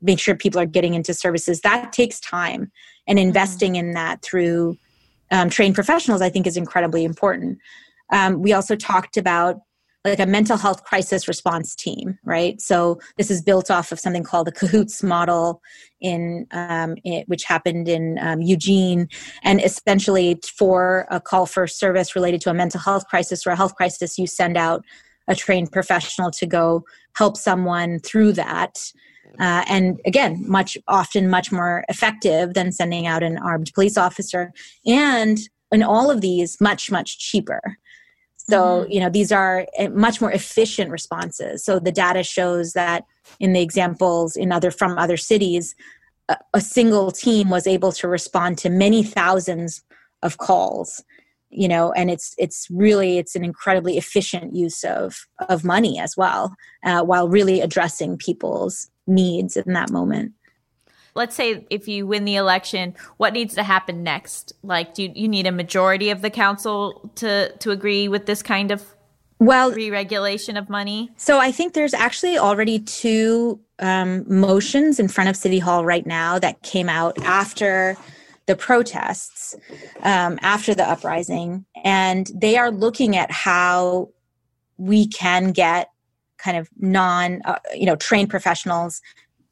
make sure people are getting into services. That takes time and investing in that through um, trained professionals i think is incredibly important. Um, we also talked about like a mental health crisis response team right? So this is built off of something called the cahoots model in um, it, which happened in um, eugene. And essentially for a call for service related to a mental health crisis or a health crisis you send out a trained professional to go help someone through that. Uh, and again much often much more effective than sending out an armed police officer. And in all of these much much cheaper so you know these are uh, much more efficient responses. So the data shows that in the examples in other from other cities a, a single team was able to respond to many thousands of calls you know and it's it's really it's an incredibly efficient use of of money as well uh, while really addressing people's needs in that moment let's say if you win the election, what needs to happen next? Like, do you, you need a majority of the council to to agree with this kind of well re-regulation of money? So I think there's actually already two um, motions in front of City Hall right now that came out after the protests, um, after the uprising, and they are looking at how we can get kind of non, uh, you know, trained professionals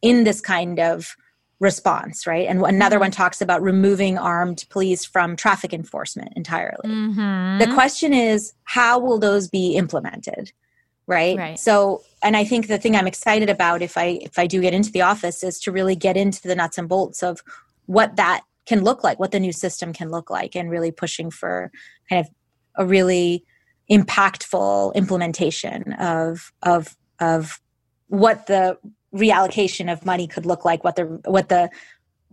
in this kind of response, right? And another one talks about removing armed police from traffic enforcement entirely. Mm-hmm. The question is, how will those be implemented? Right? Right. So, and I think the thing I'm excited about if I if I do get into the office is to really get into the nuts and bolts of what that can look like, what the new system can look like, and really pushing for kind of a really impactful implementation of of of what the reallocation of money could look like, what the what the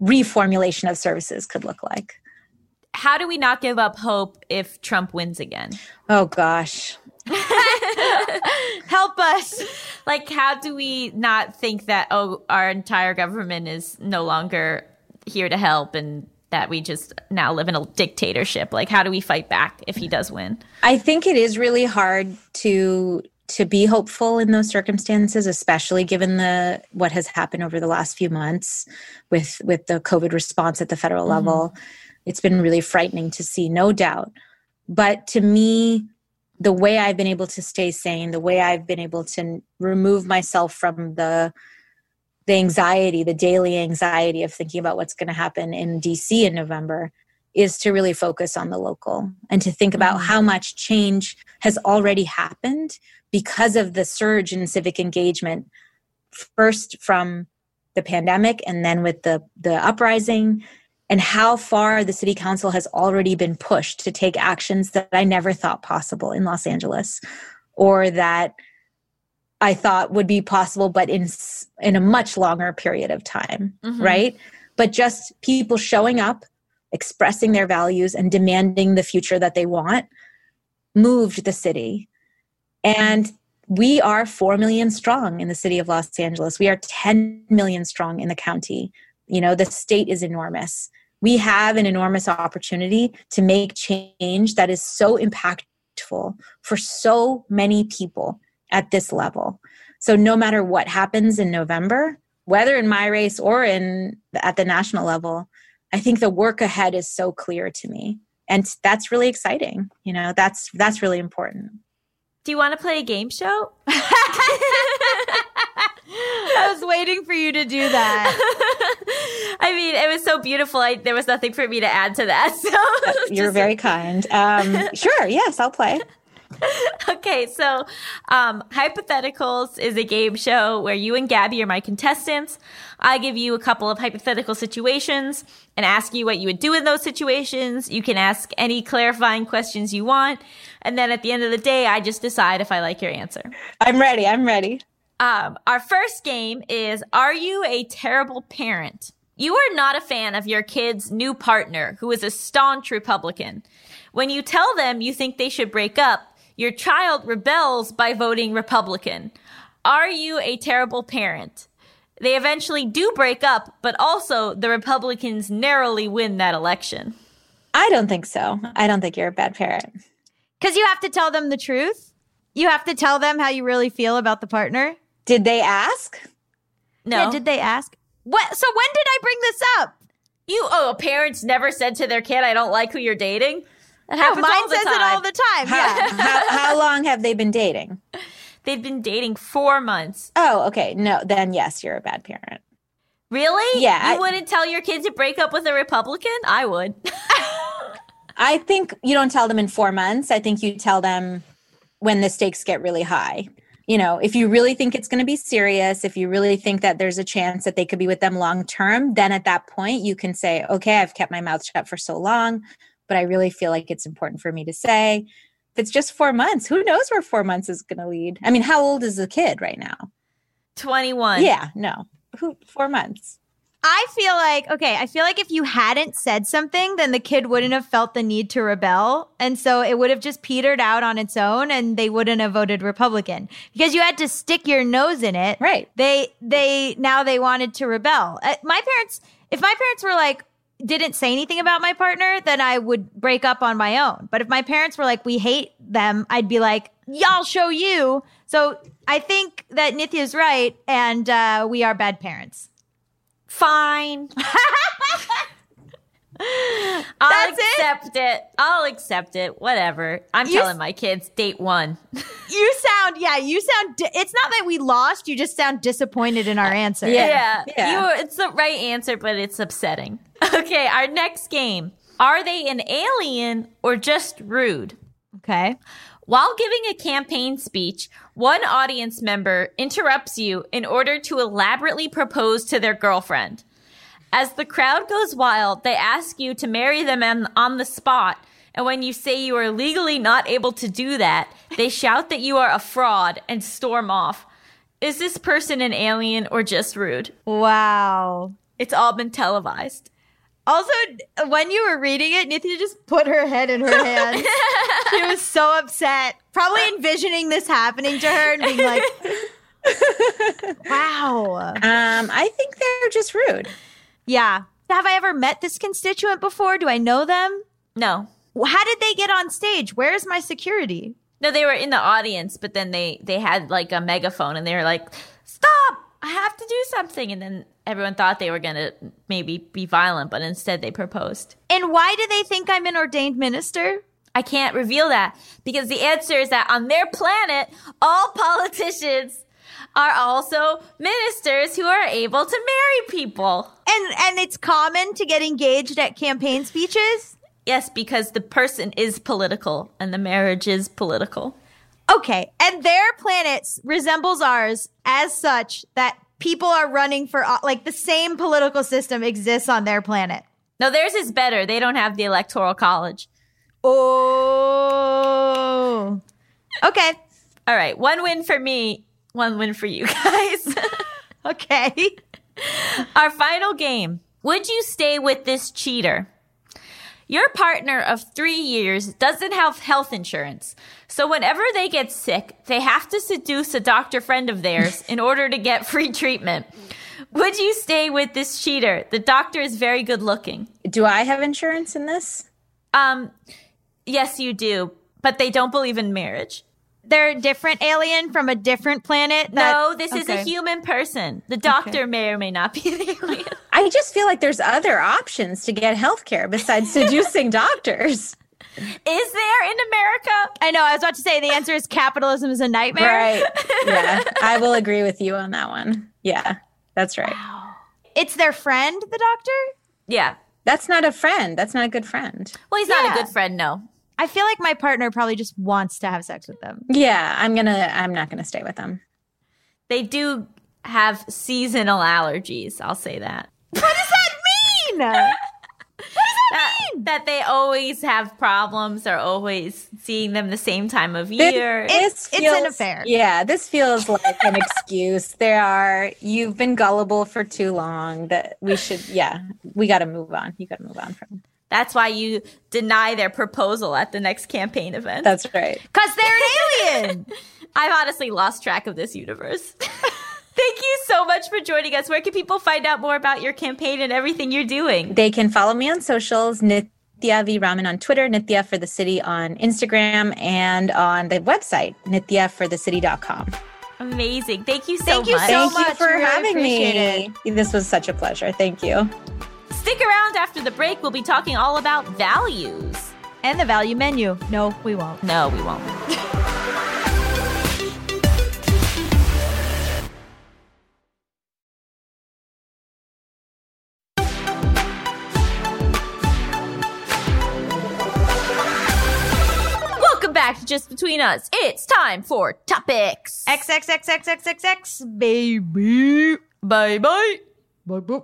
reformulation of services could look like. How do we not give up hope if Trump wins again? Oh gosh. Help us. Like, how do we not think that oh, our entire government is no longer here to help and that we just now live in a dictatorship? Like, how do we fight back if he does win? I think it is really hard to to be hopeful in those circumstances, especially given the what has happened over the last few months with with the COVID response at the federal mm-hmm. level. It's been really frightening to see, no doubt. But to me, the way I've been able to stay sane, the way I've been able to remove myself from the the anxiety, the daily anxiety of thinking about what's going to happen in DC in November is to really focus on the local and to think about how much change has already happened because of the surge in civic engagement first from the pandemic and then with the the uprising and how far the city council has already been pushed to take actions that I never thought possible in Los Angeles or that I thought would be possible but in in a much longer period of time Mhm. right but just people showing up expressing their values and demanding the future that they want moved the city and we are 4 million strong in the city of Los Angeles. We are 10 million strong in the county. You know, the state is enormous. We have an enormous opportunity to make change that is so impactful for so many people at this level. So no matter what happens in November, whether in my race or in at the national level, I think the work ahead is so clear to me. And that's really exciting. You know, that's that's really important. Do you want to play a game show? I was waiting for you to do that. I mean, it was so beautiful. I, there was nothing for me to add to that. So You're very kind. Um, sure, yes, I'll play. okay. So, um, hypotheticals is a game show where you and Gaby are my contestants. I give you a couple of hypothetical situations and ask you what you would do in those situations. You can ask any clarifying questions you want, and then at the end of the day, I just decide if I like your answer. I'm ready. I'm ready. Um, our first game is Are you a terrible parent? You are not a fan of your kid's new partner who is a staunch Republican. When you tell them you think they should break up, your child rebels by voting Republican. Are you a terrible parent? They eventually do break up, but also the Republicans narrowly win that election. I don't think so. I don't think you're a bad parent. Because you have to tell them the truth. You have to tell them how you really feel about the partner. Did they ask? No. Yeah, did they ask? What? So when did I bring this up? You oh, parents never said to their kid, "I don't like who you're dating." That No, mine all the says it all the time. How, Yeah. how, how long have they been dating? They've been dating four months. Oh, okay. No, then yes, you're a bad parent. Really? Yeah, You I- wouldn't tell your kid to break up with a Republican? I would. I think you don't tell them in four months. I think you tell them when the stakes get really high. You know, if you really think it's going to be serious, if you really think that there's a chance that they could be with them long term, then at that point you can say, okay, I've kept my mouth shut for so long, but I really feel like it's important for me to say. If it's just four months, who knows where four months is going to lead? I mean, how old is the kid right now? 21. Yeah, no, who, four months. I feel like, okay, I feel like if you hadn't said something, then the kid wouldn't have felt the need to rebel. And so it would have just petered out on its own and they wouldn't have voted Republican because you had to stick your nose in it. Right. They, they, now they wanted to rebel. Uh, my parents, if my parents were like, didn't say anything about my partner, then I would break up on my own. But if my parents were like, we hate them, I'd be like, y'all show you. So I think that Nithya's right and uh, we are bad parents. Fine. I'll That's it? accept it? I'll accept it. Whatever. I'm You telling s- my kids, date one. You sound, yeah, you sound, di- it's not that we lost, you just sound disappointed in our answer. Yeah. Yeah. Yeah. You, it's the right answer, but it's upsetting. Okay, our next game. Are they an alien or just rude? Okay. While giving a campaign speech, one audience member interrupts you in order to elaborately propose to their girlfriend. As the crowd goes wild, they ask you to marry them on, on the spot. And when you say you are legally not able to do that, they shout that you are a fraud and storm off. Is this person an alien or just rude? Wow. It's all been televised. Also, when you were reading it, Nithya just put her head in her hands. she was so upset, probably envisioning this happening to her and being like, wow. Um, I think they're just rude. Yeah. Have I ever met this constituent before? Do I know them? No. How did they get on stage? Where's my security? No, they were in the audience, but then they they had like a megaphone and they were like, "Stop! I have to do something." And then everyone thought they were going to maybe be violent, but instead they proposed. And why do they think I'm an ordained minister? I can't reveal that because the answer is that on their planet, all politicians are also ministers who are able to marry people. And and it's common to get engaged at campaign speeches. Yes, because the person is political and the marriage is political. Okay, and their planet resembles ours as such that people are running for uh, like the same political system exists on their planet. No, theirs is better. They don't have the electoral college. Oh. Okay. All right, one win for me, one win for you guys. Okay. Our final game. Would you stay with this cheater? Your partner of three years doesn't have health insurance. So whenever they get sick, they have to seduce a doctor friend of theirs in order to get free treatment. Would you stay with this cheater? The doctor is very good looking. Do I have insurance in this? Um, yes, you do, but they don't believe in marriage. They're a different alien from a different planet. that- no, this is a human person. The doctor may or may not be an alien. I just feel like there's other options to get healthcare besides seducing doctors. Is there in America? I know. I was about to say the answer is capitalism is a nightmare. Right. Yeah. I will agree with you on that one. Yeah. That's right. It's their friend, the doctor. Yeah. That's not a friend. That's not a good friend. Well, he's not Yeah. a good friend, no. I feel like my partner probably just wants to have sex with them. Yeah, I'm to I'm not going to stay with them. They do have seasonal allergies. I'll say that. What does that mean? That- that mean? that they always have problems. They're always seeing them the same time of year. It's- This it's an affair. Yeah, this feels like an excuse. There are you've been gullible for too long. That we should. Yeah, we got to move on. You got to move on from. That's why you deny their proposal at the next campaign event. That's right. Because they're an alien. I've honestly lost track of this universe. Thank you so much for joining us. Where can people find out more about your campaign and everything you're doing? They can follow me on socials. Nithya V Raman on Twitter, Nithya for the City on Instagram, and on the website nithyaforthecity.com. Amazing. Thank you so Thank you so Thank you much. for really having appreciate me. This was such a pleasure. Thank you. Stick around after the break. We'll be talking all about values. and the value menu. No, we won't. No, we won't. Welcome back to Just Between Us. It's time for topics. XXXXXXX, baby. Bye bye. Bye, bye.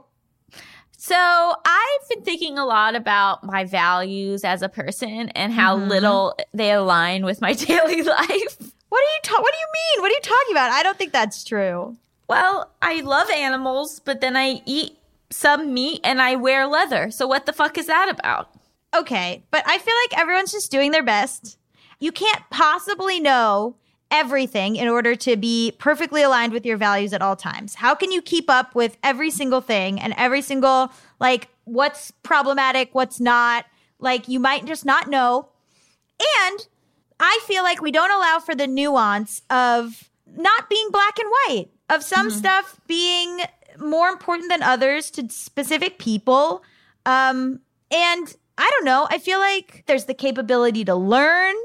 So I've been thinking a lot about my values as a person and how mm-hmm. little they align with my daily life. What are you ta- What do you mean? What are you talking about? I don't think that's true. Well, I love animals, but then I eat some meat and I wear leather. So what the fuck is that about? Okay, but I feel like everyone's just doing their best. You can't possibly know everything in order to be perfectly aligned with your values at all times. How can you keep up with every single thing and every single like what's problematic, what's not? Like you might just not know. And I feel like we don't allow for the nuance of not being black and white, of some stuff being more important than others to specific people. Um, and I don't know, I feel like there's the capability to learn,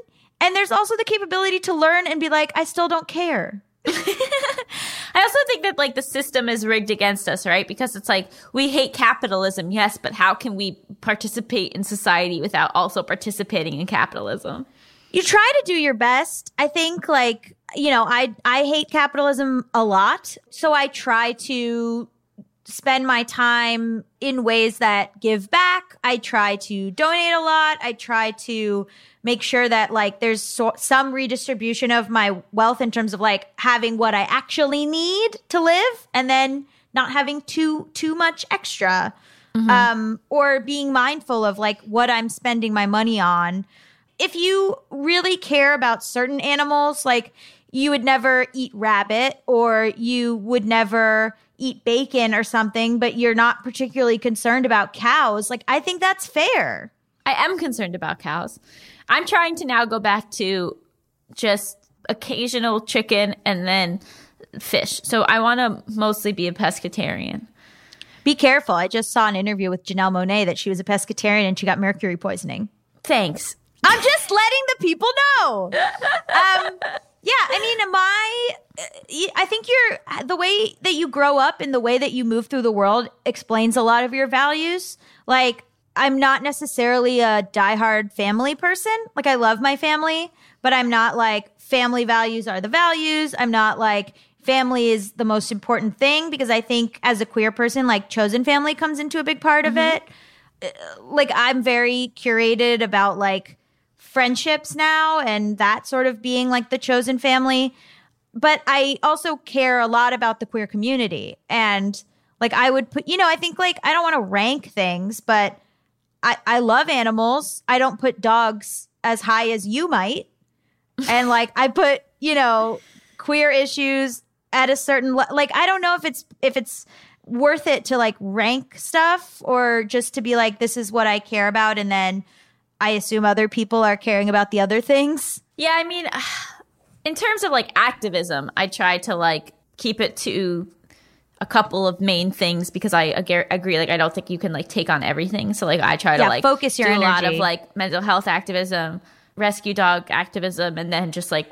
and there's also the capability to learn and be like, I still don't care. I also think that like the system is rigged against us, right? Because it's like we hate capitalism, yes, but how can we participate in society without also participating in capitalism? you try to do your best i think like you know i i hate capitalism a lot so i try to spend my time in ways that give back. I try to donate a lot. I try to make sure that like there's so, some redistribution of my wealth in terms of like having what i actually need to live and then not having too too much extra. Um or being mindful of like what i'm spending my money on. If you really care about certain animals, like you would never eat rabbit or you would never eat bacon or something, but you're not particularly concerned about cows, like I think that's fair. I am concerned about cows. I'm trying to now go back to just occasional chicken and then fish. So I want to mostly be a pescatarian. Be careful. I just saw an interview with Janelle Monáe that she was a pescatarian and she got mercury poisoning. Thanks. I'm just letting the people know. Um, yeah, I mean, my, uh, I think you're the way that you grow up and the way that you move through the world explains a lot of your values. Like, I'm not necessarily a diehard family person. Like, I love my family, but I'm not like family values are the values. I'm not like family is the most important thing because I think as a queer person, like chosen family comes into a big part of mm-hmm. it. Uh, like, I'm very curated about like, friendships now and that sort of being like the chosen family. But I also care a lot about the queer community. And like I would put, you know, I think like I don't want to rank things, but I, I love animals. I don't put dogs as high as you might. And like I put, you know, queer issues at a certain le- like I don't know if it's if it's worth it to like rank stuff or just to be like this is what I care about and then I assume other people are caring about the other things. Yeah, I mean, in terms of like activism, I try to like keep it to a couple of main things because I ag- agree. Like, I don't think you can like take on everything. So, like, I try to like focus your do a lot of like mental health activism, rescue dog activism, and then just like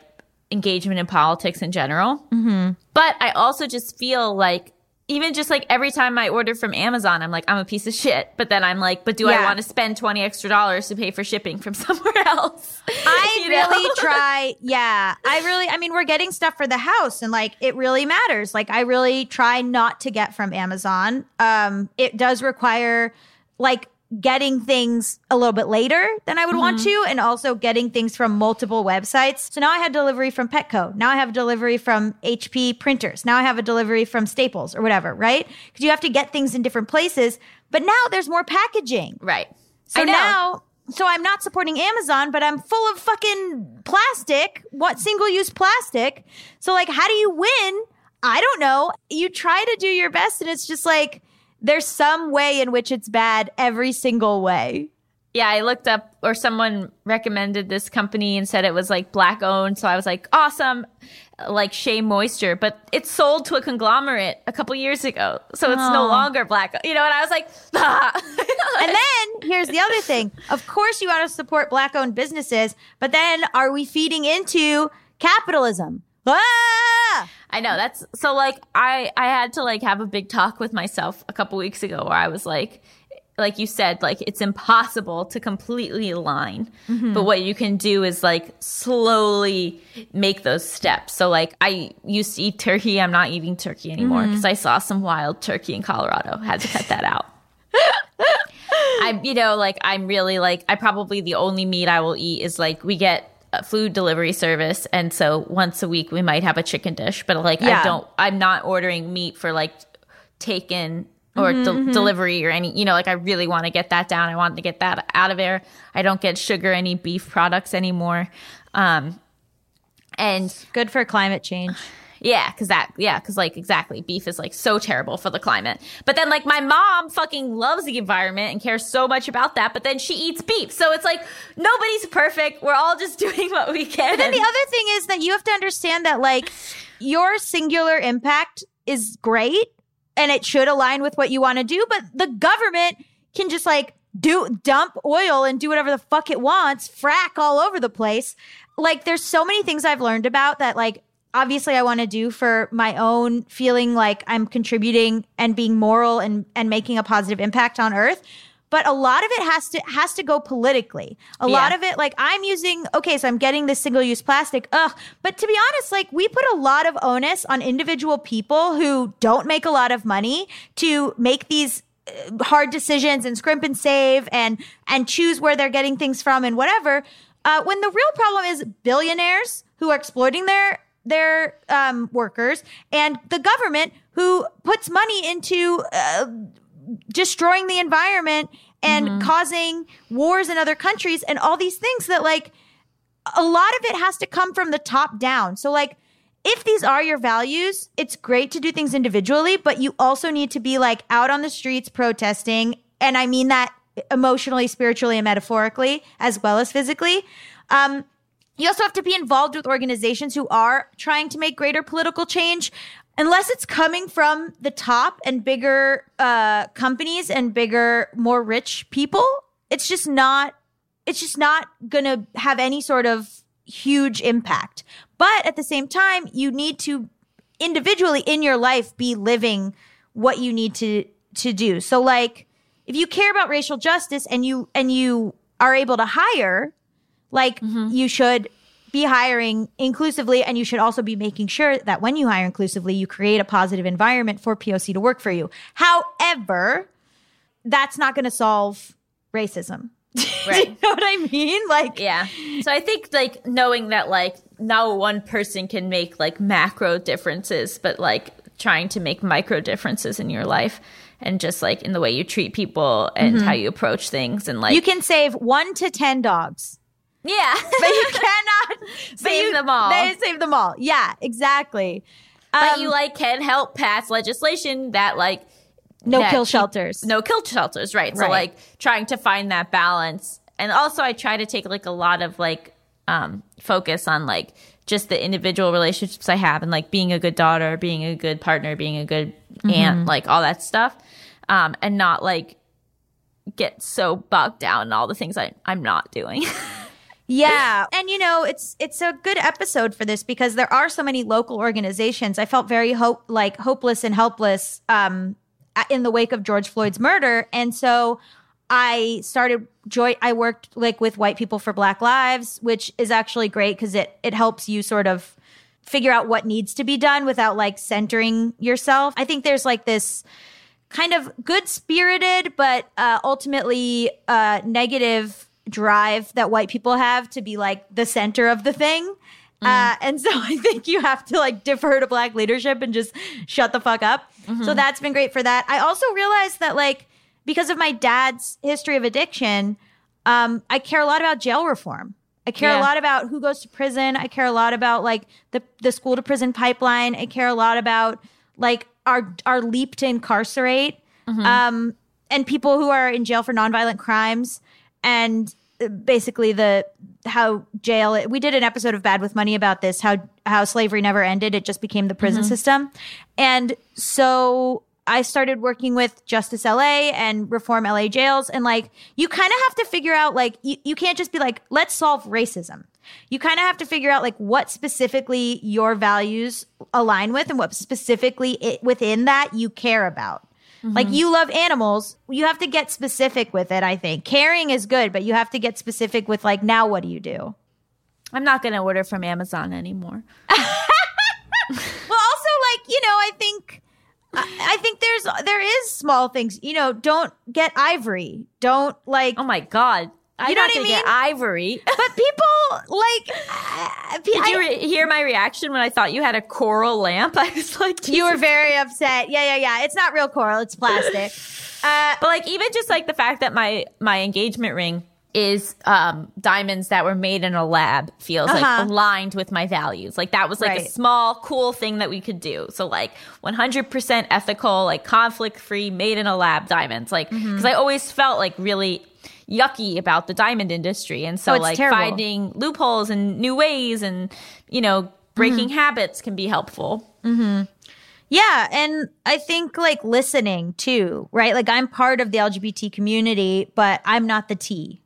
engagement in politics in general. Mm-hmm. But I also just feel like even just like every time I order from Amazon, I'm like, I'm a piece of shit. But then I'm like, but do I want to spend 20 extra dollars to pay for shipping from somewhere else? I really try. Yeah. I really, I mean, we're getting stuff for the house and like it really matters. Like, I really try not to get from Amazon. Um, it does require like getting things a little bit later than I would want Mm-hmm. to, and also getting things from multiple websites. So now I had delivery from Petco. Now I have delivery from HP printers. Now I have a delivery from Staples or whatever, right? Because you have to get things in different places. But now there's more packaging. Right. So now, so I'm not supporting Amazon, but I'm full of fucking plastic. What single use plastic? So, like, how do you win? I don't know. You try to do your best, and it's just like there's some way in which it's bad every single way. Yeah, I looked up, or someone recommended this company and said it was like black owned. So I was like, awesome, like Shea Moisture, but it's sold to a conglomerate a couple years ago, so it's no Oh. longer black. You know, and I was like, ah. And then here's the other thing. Of course, you want to support black owned businesses, but then are we feeding into capitalism? Ah! I know that's so. Like, I I had to like have a big talk with myself a couple weeks ago where I was like. Like you said, like it's impossible to completely align, but what you can do is like slowly make those steps. So, like I used to eat turkey, I'm not eating turkey anymore because I saw some wild turkey in Colorado. Had to cut that out. I'm, you know, like I'm really like I probably the only meat I will eat is like we get food delivery service, and so once a week we might have a chicken dish, but like Yeah. I don't, I'm not ordering meat for like taken or de- delivery or any, you know, like I really want to get that down. I want to get that out of there. I don't get sugar any beef products anymore. Um, and Good for climate change. Yeah, because that, yeah, because like exactly, beef is like so terrible for the climate. But then like my mom fucking loves the environment and cares so much about that, but then she eats beef. So it's like nobody's perfect. We're all just doing what we can. But then the other thing is that you have to understand that like your singular impact is great and it should align with what you want to do, but the government can just like do dump oil and do whatever the fuck it wants, frack all over the place. Like there's so many things I've learned about that like obviously I want to do for my own feeling like I'm contributing and being moral and and making a positive impact on earth. But a lot of it has to has to go politically. A lot of it like I'm using okay, so I'm getting this single use plastic. Ugh. But to be honest, like we put a lot of onus on individual people who don't make a lot of money to make these uh, hard decisions and scrimp and save and and choose where they're getting things from and whatever. Uh, when the real problem is billionaires who are exploiting their their um, workers and the government who puts money into uh, destroying the environment and causing wars in other countries and all these things that like a lot of it has to come from the top down. So like if these are your values, it's great to do things individually, but you also need to be like out on the streets protesting and I mean that emotionally, spiritually and metaphorically as well as physically. Um you also have to be involved with organizations who are trying to make greater political change. Unless it's coming from the top and bigger uh, companies and bigger more rich people it's just not it's just not gonna have any sort of huge impact. But at the same time you need to individually in your life be living what you need to to do. So like if you care about racial justice and you and you are able to hire like mm-hmm. you should be hiring inclusively and you should also be making sure that when you hire inclusively you create a positive environment for POC to work for you. However, that's not going to solve racism. Right. You know what I mean? Like Yeah. So I think like knowing that like no one person can make like macro differences, but like trying to make micro differences in your life and just like in the way you treat people and mm-hmm. how you approach things and like you can save 1 to 10 dogs. Yeah. But you cannot Save you- them all. They save them all. Yeah, exactly. but Um, you like can help pass legislation that like no that kill keep- shelters. no kill shelters right so like trying to find that balance and also i try to take like a lot of like um focus on like just the individual relationships i have and like being a good daughter being a good partner being a good Mm-hmm. aunt like all that stuff um and not like get so bogged down in all the things I, i'm not doing Yeah. And you know, it's it's a good episode for this because there are so many local organizations. I felt very hope like hopeless and helpless um in the wake of George Floyd's murder. And so I started joy I worked like with white people for black lives, which is actually great cuz it it helps you sort of figure out what needs to be done without like centering yourself. I think there's like this kind of good spirited, but uh, ultimately uh, negative drive that white people have to be like the center of the thing. Uh, and so I think you have to like defer to black leadership and just shut the fuck up. So that's been great for that. I also realized that like because of my dad's history of addiction, um, I care a lot about jail reform. I care Yeah. a lot about who goes to prison. I care a lot about like the the school to prison pipeline. I care a lot about like our our leap to incarcerate um, and people who are in jail for nonviolent crimes and uh, basically the how jail we did an episode of bad with money about this how how slavery never ended it just became the prison system. And so i started working with justice la and reform la jails and like you kind of have to figure out like you, you can't just be like let's solve racism. You kind of have to figure out like what specifically your values align with and what specifically it, within that you care about like mm-hmm. you love animals, you have to get specific with it, I think. Caring is good, but you have to get specific with like now what do you do? I'm not going to order from Amazon anymore. Well, also like, you know, I think I, I think there's there is small things. You know, don't get ivory. Don't like Oh my god. I'm You know not what I mean? ivory. but people Did you re- hear my reaction when I thought you had a coral lamp? I was like, you were very upset. Yeah, yeah, yeah. It's not real coral, it's plastic. Uh But like even just like the fact that my my engagement ring is um diamonds that were made in a lab feels Uh-huh. like aligned with my values. Like that was like a small cool thing that we could do. So like 100% ethical, like conflict free, made in a lab diamonds. Like because Mm-hmm. I always felt like really yucky about the diamond industry and so Oh, like terrible. finding loopholes and new ways and you know breaking Mm-hmm. habits can be helpful. Yeah, and I think like listening too, right? Like I'm part of the LGBT community, but I'm not the T.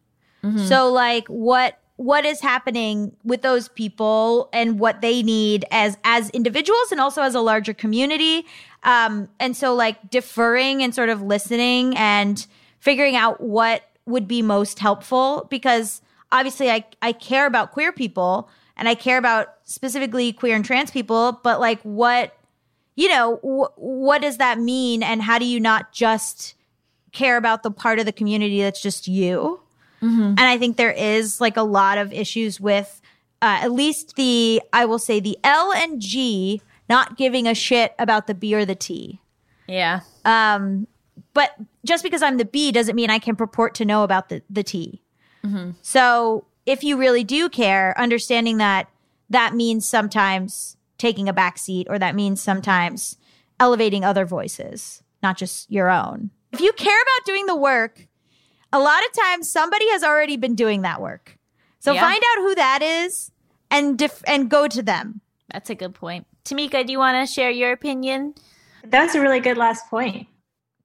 So like what what is happening with those people and what they need as as individuals and also as a larger community. Um and so like deferring and sort of listening and figuring out what would be most helpful because obviously I I care about queer people and I care about specifically queer and trans people, but like what you know, wh- what does that mean? And how do you not just care about the part of the community that's just you? And I think there is like a lot of issues with uh, at least the, I will say, the L and G not giving a shit about the B or the T. Yeah. Um, but just because I'm the B doesn't mean I can purport to know about the, the T. So if you really do care, understanding that that means sometimes taking a back seat or that means sometimes elevating other voices, not just your own. If you care about doing the work, a lot of times somebody has already been doing that work. So Yeah. find out who that is and dif- and go to them. That's a good point. Tamika, do you want to share your opinion? That's a really good last point.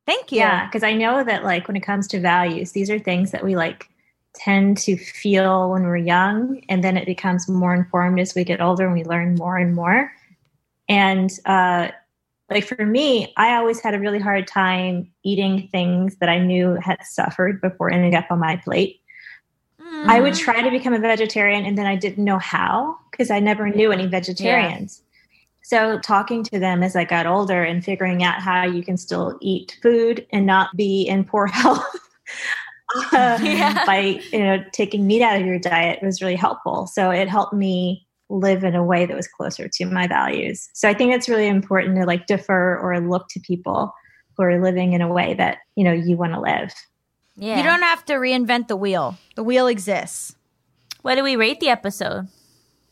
Thank you. Yeah, because I know that like when it comes to values, these are things that we like tend to feel when we're young, and then it becomes more informed as we get older and we learn more and more. And uh, like for me, I always had a really hard time eating things that I knew had suffered before ending up on my plate. I would try to become a vegetarian, and then I didn't know how because I never knew any vegetarians. So, talking to them as I got older and figuring out how you can still eat food and not be in poor health uh, Yeah. by you know taking meat out of your diet was really helpful. So it helped me live in a way that was closer to my values. So I think it's really important to like defer or look to people who are living in a way that you know you want to live. Yeah. You don't have to reinvent the wheel. The wheel exists. What do we rate the episode?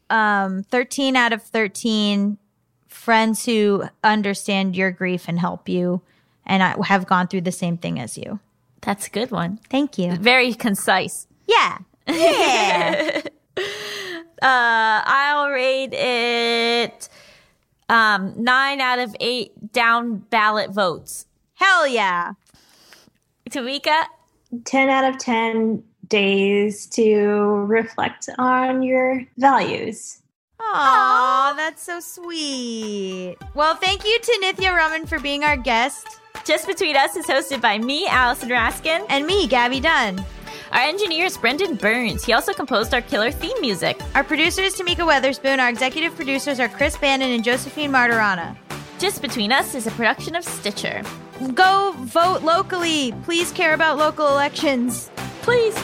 Um, 13 out of 13 friends who understand your grief and help you and I have gone through the same thing as you. That's a good one. Thank you. Very concise. Yeah. Yeah. Uh, I'll rate it um, nine out of eight down ballot votes. Hell yeah. Tamika, 10 out of 10 days to reflect on your values. Aw, that's so sweet. Well, thank you to Nithya Raman for being our guest Just Between Us is hosted by me, Allison Raskin. and me, Gaby Dunn. Our engineer is Brendan Burns. He also composed our killer theme music. Our producer is Tamika Weatherspoon. Our executive producers are Chris Bannon and Josephine Martirana. Just Between Us is a production of Stitcher. Go vote locally. Please care about local elections. Please.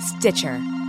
Stitcher.